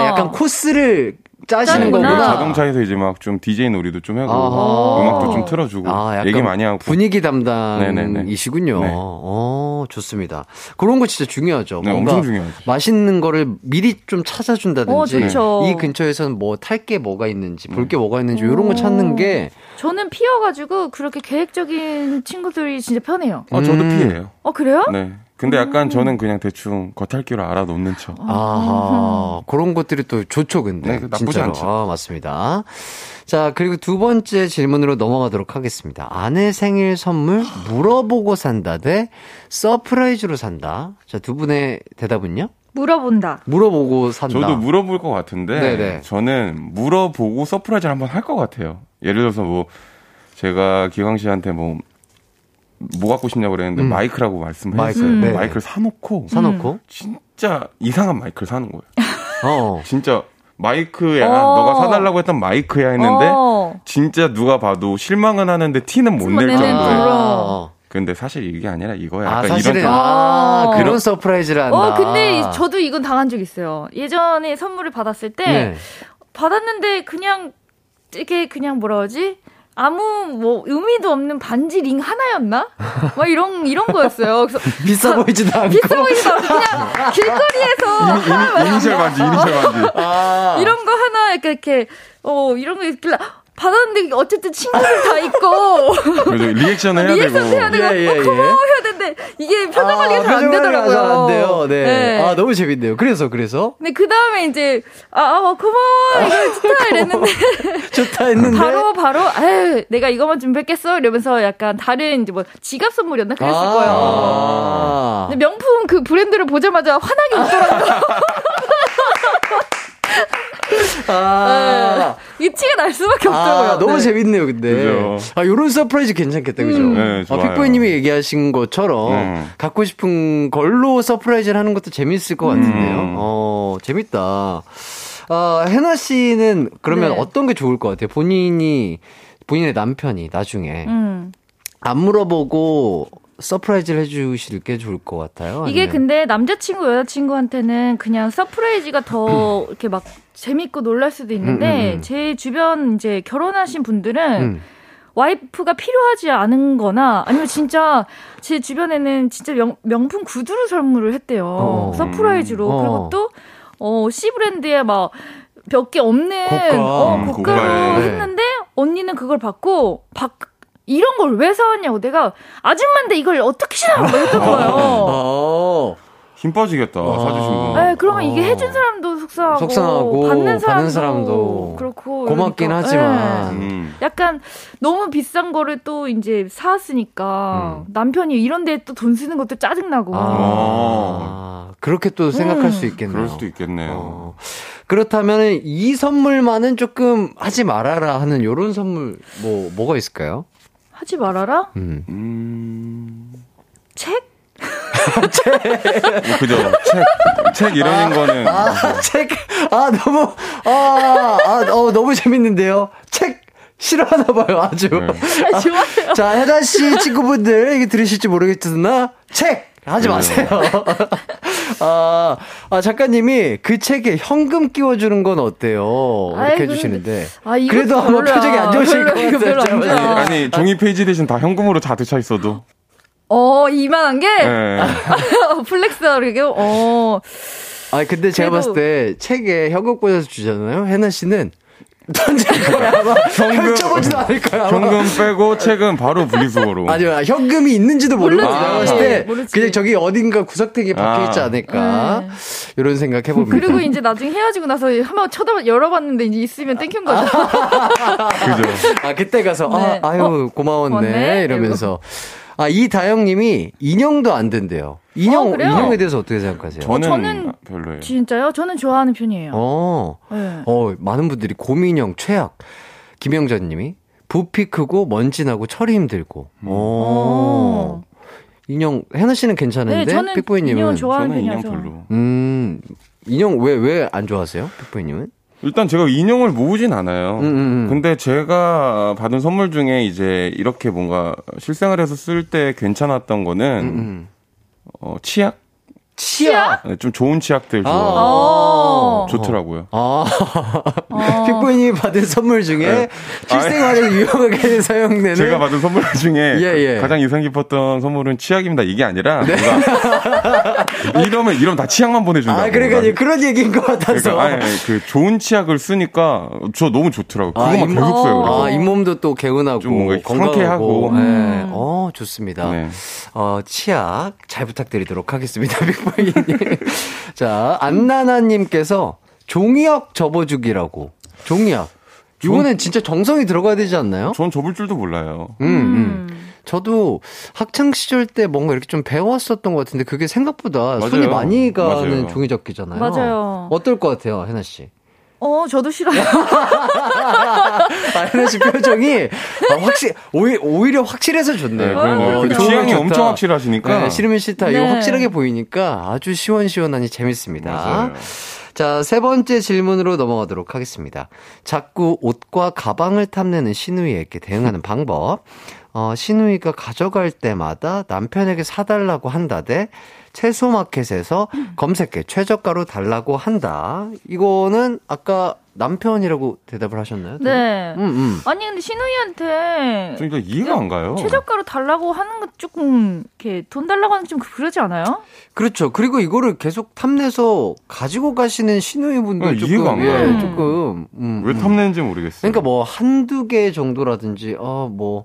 아. 약간 코스를 짜시는. 거구나. 자동차에서 이제 막 좀 DJ 놀이도 좀 하고 아하. 음악도 좀 틀어주고 아, 얘기 많이 하고 분위기. 담당이시군요. 네. 어, 좋습니다. 그런 거 진짜 중요하죠. 네, 뭔가 엄청 중요하죠. 맛있는 거를 미리 좀 찾아준다든지 어. 이 근처에서는 뭐 탈 게 뭐가 있는지 볼 게 뭐가 있는지 이런 거 찾는 게 저는 P여가지고 그렇게 계획적인 친구들이 진짜 편해요. 아, 저도 음. P예요. 어, 그래요? 네. 근데 약간 저는 그냥 대충 겉핥기로 알아놓는 척. 아, 그런 것들이 또 좋죠, 근데. 네, 나쁘지 진짜로. 않죠. 아, 맞습니다. 자, 그리고 두 번째 질문으로 넘어가도록 하겠습니다. 아내 생일 선물 물어보고 산다 대 surprise로 산다. 자, 두 분의 대답은요? 물어본다. 물어보고 산다. 저도 물어볼 것 같은데 네네. 저는 물어보고 surprise를 한번 할 것 같아요. 예를 들어서 뭐 제가 기광 씨한테 뭐 뭐 갖고 싶냐고 그랬는데 음. 마이크라고 말씀을 마이크, 했어요. 네. 마이크를 사놓고 사놓고. 진짜 이상한 마이크를 사는 거예요. 어. 진짜 마이크야 어. 너가 사달라고 했던 마이크야 했는데 어. 진짜 누가 봐도 실망은 하는데 티는 못낼 내는 정도예요. 그런. 아, 근데 사실 이게 아니라 이거야. 아, 약간 사실은, 이런 아, 어. 그런 surprise를 한다. 어, 근데 이- 저도 이건 당한 적 있어요. 예전에 선물을 받았을 때 네. 받았는데 그냥 이게 그냥 뭐라 하지? 아무 뭐 의미도 없는 반지 링 하나였나? 막 이런 이런 거였어요. 그래서 비싸 보이지도 않고. 비싸 보이지도 않고 그냥 길거리에서 이니, 이니셜 반지, 이니셜 반지. 아. 이런 거 하나 이렇게 이렇게 어 이런 거 있길래 받았는데 어쨌든 친구들 다 있고 리액션 해야 리액션 되고. 해야 되고 예, 예, 어, 예. 고마워 해야 되는데 이게 표정 관리가 잘안 표정 관리가 되더라고요. 잘안 돼요. 네. 네. 아, 너무 재밌네요. 그래서, 그래서. 근데 그 다음에 이제 아, 아 고마워 이거 좋다 이랬는데 좋다 했는데. 바로 바로 아유 내가 이것만 준비했겠어 이러면서 약간 다른 이제 뭐 지갑 선물이었나 그랬을 거예요. 아. 근데 명품 그 브랜드를 보자마자 환하게 웃더라고요. 아. 이 티가 날 수밖에 없더라고요. 아, 너무 네. 재밌네요, 근데. 그죠. 아, 요런 surprise 괜찮겠다, 그죠? 음. 네, 아, 좋아요. 픽보이님이 얘기하신 것처럼 음. 갖고 싶은 걸로 surprise를 하는 것도 재밌을 것 같은데요. 음. 어, 재밌다. 아, 해나 씨는 그러면 네. 어떤 게 좋을 것 같아요? 본인이, 본인의 남편이 나중에 음. 안 물어보고 surprise를 해주실 게 좋을 것 같아요. 이게 아니면- 근데 남자친구 여자친구한테는 그냥 surprise가 더 이렇게 막 재밌고 놀랄 수도 있는데 음, 음, 음. 제 주변 이제 결혼하신 분들은 음. 와이프가 필요하지 않은 거나 아니면 진짜 제 주변에는 진짜 명, 명품 구두를 선물을 했대요. 어. surprise로. 어. 그리고 또, 어, C 브랜드에 막, 몇 개 없는, 고가. 어, 음, 고가로 고가에. 했는데, 언니는 그걸 받고, 박, 이런 걸 왜 사왔냐고. 내가, 아줌마인데 이걸 어떻게 신어? 막 이랬던 거예요. 어. 힘 빠지겠다. 사주신 분. 네, 그러면 이게 어. 해준 사람도 속상하고, 속상하고, 받는 사람도, 받는 사람도 그렇고 고맙긴 이러니까, 하지만. 네. 음. 약간 너무 비싼 거를 또 이제 사왔으니까 남편이 이런 데에 또돈 쓰는 것도 짜증 나고. 아, 그렇게 또 생각할 음. 수 있겠네요. 그럴 수도 있겠네요. 어. 그렇다면 이 선물만은 조금 하지 말아라 하는 요런 선물 뭐 뭐가 있을까요? 하지 말아라? 음. 음. 책? 뭐 그죠. 책, 책 이런 거는. 아, 책. 아, 너무 아, 아, 어, 너무 재밌는데요. 책 싫어하나 봐요, 아주. 네. 아, 좋아요. 자, 해나 씨 친구분들 이게 들으실지 모르겠으나 책 하지 네. 마세요. 아, 아, 작가님이 그 책에 현금 끼워주는 건 어때요? 이렇게 아이, 해주시는데. 아, 그래도 아마 별로야. 표정이 안 좋으실 것 별로, 별로 같아요. 좋아. 아니, 종이 페이지 대신 다 현금으로 다 드차 있어도. 어, 이만한 게? 네. flex하려고? 어. 아 근데 제가 그래도- 봤을 때 책에 현금 꽂아서 주잖아요. 해나 씨는 던질 거야 아마 펼쳐보지도 않을 거야. 아마. 현금 빼고 책은 바로 분리수거로. 아니요, 현금이 있는지도 모르고 봤을 때 모르지. 그냥 저기 어딘가 구석탱이에 박혀 있지 아. 않을까 네. 이런 생각 해봅니다. 그리고 이제 나중에 헤어지고 나서 한번 쳐다 열어봤는데 이제 있으면 thank you인 거죠. 그죠. 아 그때 가서 네. 아 아유 고마웠네 고맙네. 이러면서 아 이다영님이 인형도 안 된대요. 인형 어? 인형에 대해서 어떻게 생각하세요? 저는, 저는 별로예요. 진짜요? 저는 좋아하는 편이에요. 어. 네. 어, 많은 분들이 고민형 최악. 김영전 님이 부피 크고 먼지 나고 처리 힘들고. 어. 인형 해나 씨는 괜찮은데 네, 저는 픽보이 님은 인형 좋아하는 저는 인형. 별로. 음. 인형 왜 왜 안 좋아하세요? 픽보이 님은? 일단 제가 인형을 모으진 않아요. 음, 음, 음. 근데 제가 받은 선물 중에 이제 이렇게 뭔가 실생활에서 쓸 때 괜찮았던 거는 음. 어, 치약? 치약. 네, 좀 좋은 치약들 아. 좋아. 어. 좋더라고요. 아. 어. 픽보이 님이 받은 선물 중에 네. 실생활에 유용하게 사용되는 제가 받은 선물 중에 예, 예. 가장 인상 깊었던 선물은 치약입니다. 이게 아니라 네. 이러면 이러면 다 치약만 보내준다. 아, 그러니까 그런 얘기인 것 같아서. 그러니까 아니, 아니, 그 좋은 치약을 쓰니까 저 너무 좋더라고. 요 그거만 잇- 계속 써요. 아, 그래서. 잇몸도 또 개운하고 좀 뭔가 건강하고. 상쾌하고. 네. 음. 어, 좋습니다. 네. 어, 치약 잘 부탁드리도록 하겠습니다. 자, 안나나님께서 종이학 접어주기라고. 종이학. 이거는 진짜 정성이 들어가야 되지 않나요? 전 접을 줄도 몰라요. 음, 음. 저도 학창 시절 때 뭔가 이렇게 좀 배웠었던 것 같은데 그게 생각보다 손이 맞아요. 많이 가는 맞아요. 종이 접기잖아요. 맞아요. 어떨 것 같아요, 해나 씨? 어, 저도 싫어요. 아, 해나 씨 표정이 아, 확실 오히, 오히려 확실해서 좋네요. 네. 어, 그 취향이 좋다. 엄청 확실하시니까. 네, 싫으면 싫다. 이거 네. 확실하게 보이니까 아주 시원시원하니 재밌습니다. 맞아요. 자, 세 번째 질문으로 넘어가도록 하겠습니다. 자꾸 옷과 가방을 탐내는 신우이에게 대응하는 방법. 어, 신우이가 가져갈 때마다 남편에게 사달라고 한다대 채소마켓에서 검색해 최저가로 달라고 한다. 이거는 아까 남편이라고 대답을 하셨나요? 네. 음, 음. 아니, 근데 신우이한테 좀 이거 이해가 안 가요. 최저가로 달라고 하는 것 조금, 이렇게 돈 달라고 하는 좀 그러지 않아요? 그렇죠. 그리고 이거를 계속 탐내서 가지고 가시는 신우이 분들 네, 조금 이해가 안 예, 가요. 조금 음, 왜 음. 탐내는지 모르겠어요. 그러니까 뭐 한두 개 정도라든지 어뭐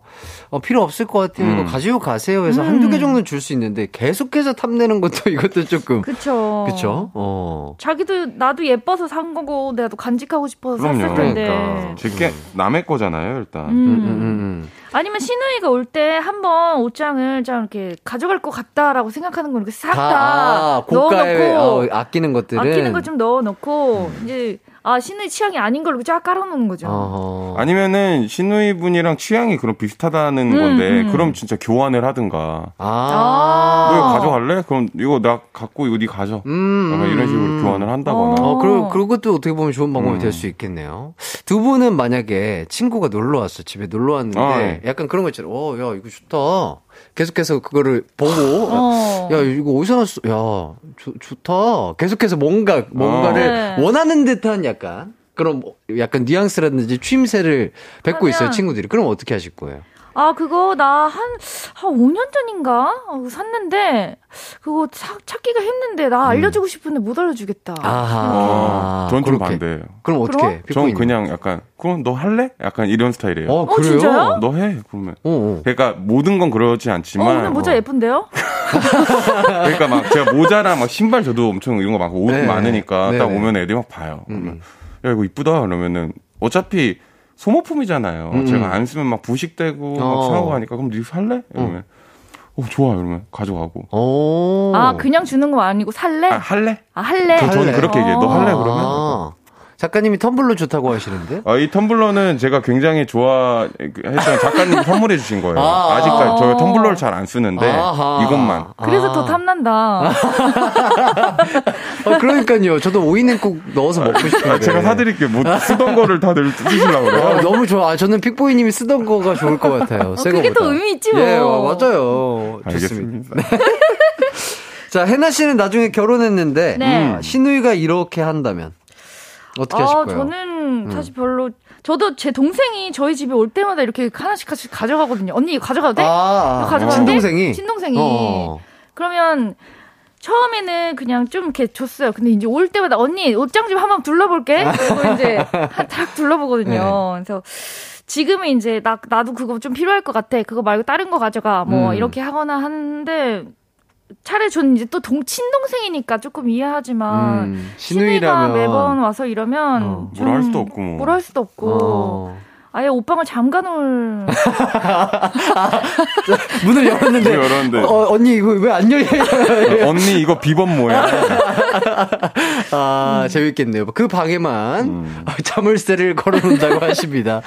어, 필요 없을 것 같아요. 음. 이거 가지고 가세요 해서 음. 한두 개 정도는 줄 수 있는데 계속해서 탐내는 것도 이것도 조금 그쵸. 그렇죠. 어. 자기도 나도 예뻐서 산 거고 나도 간직하고 싶어서 그럼요. 샀을 텐데. 그러니까. 제게 남의 거잖아요, 일단. 음. 음, 음, 음. 아니면 신우이가 올 때 한번 옷장을 좀 이렇게 가져갈 것 같다라고 생각하는 거 이렇게 싹다 아, 넣어놓고 어, 아끼는 것들은 아끼는 거좀 넣어놓고 이제 아 신우이 취향이 아닌 걸로 쫙 깔아놓는 거죠. 어허. 아니면은 신우이 분이랑 취향이 그럼 비슷하다는 음, 건데 음. 그럼 진짜 교환을 하든가. 아. 너 이거 가져갈래? 그럼 이거 나 갖고 이거 네 가져. 음, 약간 이런 식으로 음. 교환을 한다거나. 어, 그리고, 그것도 어떻게 보면 좋은 방법이 음. 될수 있겠네요. 두 분은 만약에 친구가 놀러 왔어. 집에 놀러 왔는데, 아, 네. 약간 그런 거 있잖아요. 어, 야, 이거 좋다. 계속해서 그거를 보고, 어. 야, 이거 어디서 났어? 야, 좋, 좋다. 계속해서 뭔가, 뭔가를 네. 원하는 듯한 약간 그럼 약간 뉘앙스라든지 취임새를 뱉고 하면- 있어요, 친구들이. 그럼 어떻게 하실 거예요? 아, 그거 나 한, 한 5년 전인가? 어, 샀는데, 그거 사, 찾기가 힘든데, 나 알려주고 싶은데 못 알려주겠다. 음. 아하. 어, 전좀 그렇게. 반대예요. 그럼 어떻게 해? 전? 그냥 약간 그럼 너 할래? 약간 이런 스타일이에요. 어, 그래요? 진짜요? 너 해. 그러면. 어, 어. 그러니까 모든 건 그러지 어, 않지만 오늘 모자 예쁜데요? 그러니까 막 제가 모자랑 막 신발 저도 엄청 이런 거 많고 옷 네. 많으니까 딱 네네. 오면 애들이 막 봐요. 음. 그러면 야 이거 이쁘다 그러면은 어차피 소모품이잖아요. 음. 제가 안 쓰면 막 부식되고 막 어. 상하고 하니까 그럼 네 살래? 이러면 어 좋아 이러면 가져가고 오. 아, 그냥 주는 거 아니고 살래? 아 할래? 아, 할래? 저, 저는 할래. 그렇게 얘기해. 너 할래 어. 그러면? 아, 작가님이 텀블러 좋다고 하시는데? 아, 이 텀블러는 제가 굉장히 좋아했던 작가님이 선물해 주신 거예요. 아. 아. 직까지 저희 텀블러를 잘 안 쓰는데 아하. 이것만. 그래서 아. 더 탐난다. 아, 그러니까요. 저도 오이 냉국 넣어서 먹고 싶은데. 아, 제가 사드릴게요. 뭐 쓰던 거를 다들 쓰시려고 그래요. 아, 너무 좋아. 아, 저는 픽보이님이 쓰던 거가 좋을 것 같아요. 새 어, 그게. 또 의미 있지 뭐. 예, 어, 맞아요. 좋습니다. 알겠습니다. 자, 해나 씨는 나중에 결혼했는데 네. 음, 신우이가 이렇게 한다면 어떻게 하실 아, 거예요? 저는 사실 별로 저도 제 동생이 저희 집에 올 때마다 이렇게 하나씩 하나씩 가져가거든요. 언니 가져가도 돼? 아, 이거 가져가도 친동생이 돼? 친동생이. 어. 그러면 처음에는 그냥 좀 이렇게 줬어요. 근데 이제 올 때마다 언니 옷장 좀 한번 둘러볼게. 그리고 이제 한- 딱 둘러보거든요. 네. 그래서 지금은 이제 나 나도 그거 좀 필요할 것 같아. 그거 말고 다른 거 가져가. 뭐 음. 이렇게 하거나 하는데 차라리 저는 이제 또 동, 친동생이니까 조금 이해하지만 음, 신우이라면 매번 와서 이러면 어, 좀 뭐라 할 수도 없고 뭐. 뭐라 할 수도 없고 어. 아예 옷방을 잠가놓을 문을 열었는데 문을 열었는데. 어, 언니 이거 왜 안 열려요? 언니 이거 비번 뭐야? 아, 재밌겠네요. 그 방에만 음. 자물쇠를 걸어놓는다고 하십니다.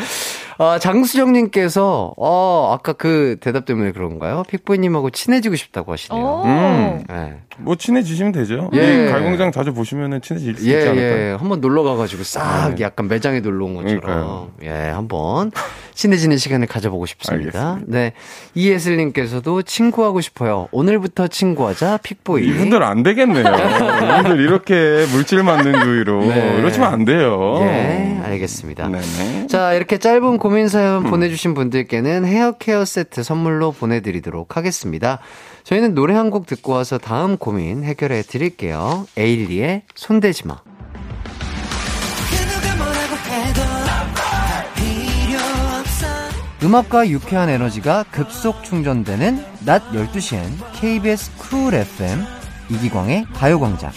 아, 장수정님께서, 어, 아까 그 대답 때문에 그런가요? 픽보이님하고 친해지고 싶다고 하시네요. 오. 음. 네. 뭐 친해지시면 되죠. 예. 이 갈공장 자주 보시면은 친해질 수 예, 있지 않을까요? 예. 한번 놀러 가가지고 싹 네. 약간 매장에 놀러 온 것처럼. 그러니까요. 예, 한번 친해지는 시간을 가져보고 싶습니다. 네. 이예슬님께서도 친구하고 싶어요. 오늘부터 친구하자, 픽보이. 이분들 안 되겠네요. 이분들 이렇게 물질 맞는 주의로 네. 이러시면 안 돼요. 예, 알겠습니다. 네네. 자, 이렇게 짧은 고민 음. 사연 보내주신 분들께는 헤어 케어 세트 선물로 보내드리도록 하겠습니다. 저희는 노래 한 곡 듣고 와서 다음 고민 해결해 드릴게요. 에일리의 손대지 마. 음악과 유쾌한 에너지가 급속 충전되는 낮 12시엔 KBS 쿨 FM 이기광의 가요광장.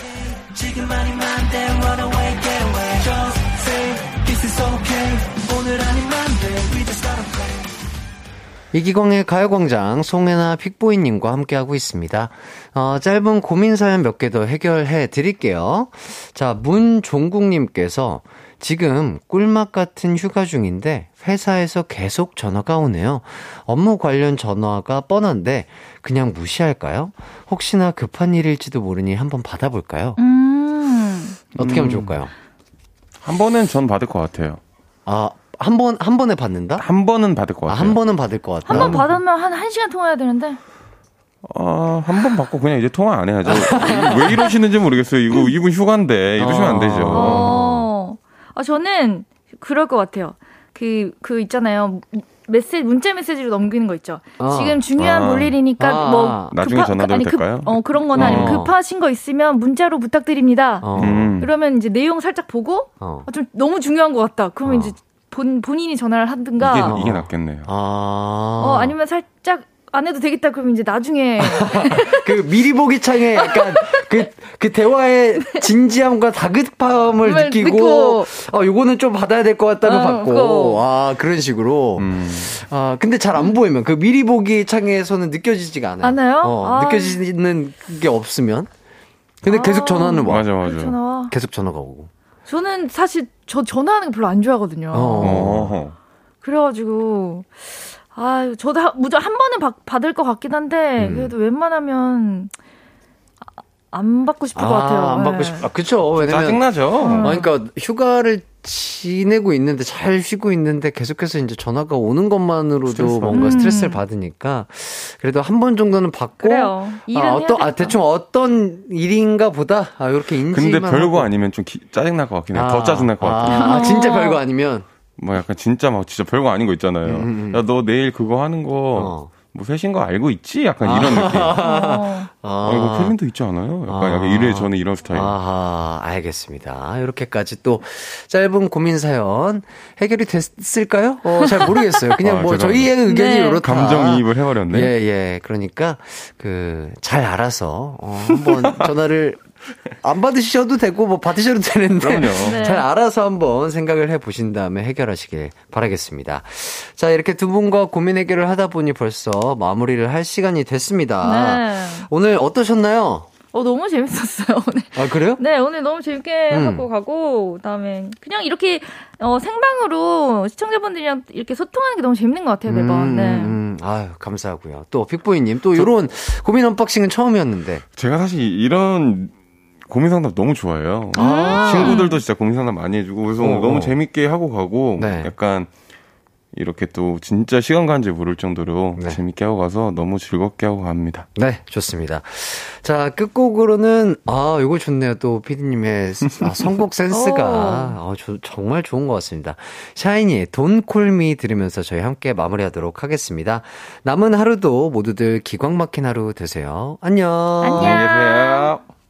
이기광의 가요광장 송혜나 픽보이님과 함께하고 있습니다. 어, 짧은 고민 사연 몇 개 더 해결해 드릴게요. 자, 문종국님께서 지금 꿀맛 같은 휴가 중인데 회사에서 계속 전화가 오네요. 업무 관련 전화가 뻔한데 그냥 무시할까요? 혹시나 급한 일일지도 모르니 한번 받아볼까요? 음. 어떻게 하면 좋을까요? 한 번은 전 받을 것 같아요. 아, 한 번, 한 번에 받는다? 한 번은 받을 것 아, 같아요. 한 번은 받을 것 같다. 한 번 받으면 한 1시간 통화해야 되는데. 어, 한 번 받고 그냥 이제 통화 안 해야죠. 왜 이러시는지 모르겠어요. 이거 이분 휴가인데 이러시면 안 되죠. 어. 아, 저는 그럴 것 같아요. 그, 그 있잖아요. 메시지, 문자 메시지로 넘기는 거 있죠. 아. 지금 중요한 아. 볼일이니까 아. 뭐. 나중에 전화드려도 아니, 급, 될까요? 어, 그런 거나 아니면 어. 급하신 거 있으면 문자로 부탁드립니다. 어. 음. 그러면 이제 내용 살짝 보고 어. 아, 좀 너무 중요한 것 같다. 그러면 어. 이제 본, 본인이 전화를 하든가. 이게, 이게 낫겠네요. 아. 어, 아니면 살짝 안 해도 되겠다. 그러면 이제 나중에. 그 미리 보기 창에 약간 그, 그 대화의 진지함과 다급함을 느끼고, 느끼고. 어, 요거는 좀 받아야 될 것 같다면 어, 받고, 그거. 아, 그런 식으로. 음. 아, 근데 잘 안 보이면, 그 미리 보기 창에서는 느껴지지가 않아요. 않아요? 어, 아. 느껴지는 게 없으면. 근데 계속 아. 전화는 와. 맞아, 맞아. 계속 전화가 오고. 저는 사실 저 전화하는 거 별로 안 좋아하거든요. 어. 어. 그래가지고 아 저도 하- 무조건 한 번은 받, 받을 것 같긴 한데 음. 그래도 웬만하면 아, 안 받고 싶을 것 같아요. 안 받고 네. 싶, 아, 그쵸. 왜냐면. 짜증나죠? 아, 그러니까 휴가를 지내고 있는데 잘 쉬고 있는데 계속해서 이제 전화가 오는 것만으로도 스트레스 뭔가 음. 스트레스를 받으니까 그래도 한 번 정도는 받고 그래요. 아, 어떤 아. 대충 어떤 일인가 보다 아 이렇게 인지만 근데 별거 하고. 아니면 좀 기- 짜증날 것 같긴 해요. 아, 더 짜증날 것 같아요. 아, 아, 진짜 어. 별거 아니면 뭐 약간 진짜 막 진짜 별거 아닌 거 있잖아요. 음, 음. 야, 너 내일 그거 하는 거, 어. 뭐 회신 거 알고 있지? 약간 이런 느낌. 어. 아, 이거 필린도 있지 않아요? 약간, 아. 약간 이래, 저는 이런 스타일. 아하, 알겠습니다. 이렇게까지 또 짧은 고민 사연 해결이 됐을까요? 어, 잘 모르겠어요. 그냥 아, 뭐 죄송합니다. 저희의 의견이 네. 이렇다. 감정이입을 해버렸네. 예, 예. 그러니까 그 잘 알아서 어, 한번 전화를 안 받으셔도 되고 뭐 받으셔도 되는데 그럼요. 네. 잘 알아서 한번 생각을 해 보신 다음에 해결하시길 바라겠습니다. 자, 이렇게 두 분과 고민 해결을 하다 보니 벌써 마무리를 할 시간이 됐습니다. 네. 오늘 어떠셨나요? 어, 너무 재밌었어요, 오늘. 아, 그래요? 네, 오늘 너무 재밌게 음. 하고 가고, 그다음에 그냥 이렇게 어, 생방으로 시청자분들이랑 이렇게 소통하는 게 너무 재밌는 것 같아요, 매번. 음, 네. 음, 아유, 감사하고요. 또 픽보이님 또 이런 고민 언박싱은 처음이었는데. 제가 사실 이런 고민 상담 너무 좋아해요. 아. 친구들도 진짜 고민 상담 많이 해주고, 그래서 어, 너무 어. 재밌게 하고 가고, 네. 약간, 이렇게 또 진짜 시간 간지 모를 정도로 네. 재밌게 하고 가서 너무 즐겁게 하고 갑니다. 네, 좋습니다. 자, 끝곡으로는, 아, 이거 좋네요. 또, 피디님의 아, 선곡 센스가, 아, 저- 정말 좋은 것 같습니다. 샤이니의 Call Me 들으면서 저희 함께 마무리하도록 하겠습니다. 남은 하루도 모두들 기광 막힌 하루 되세요. 안녕. 안녕. 안녕히 계세요.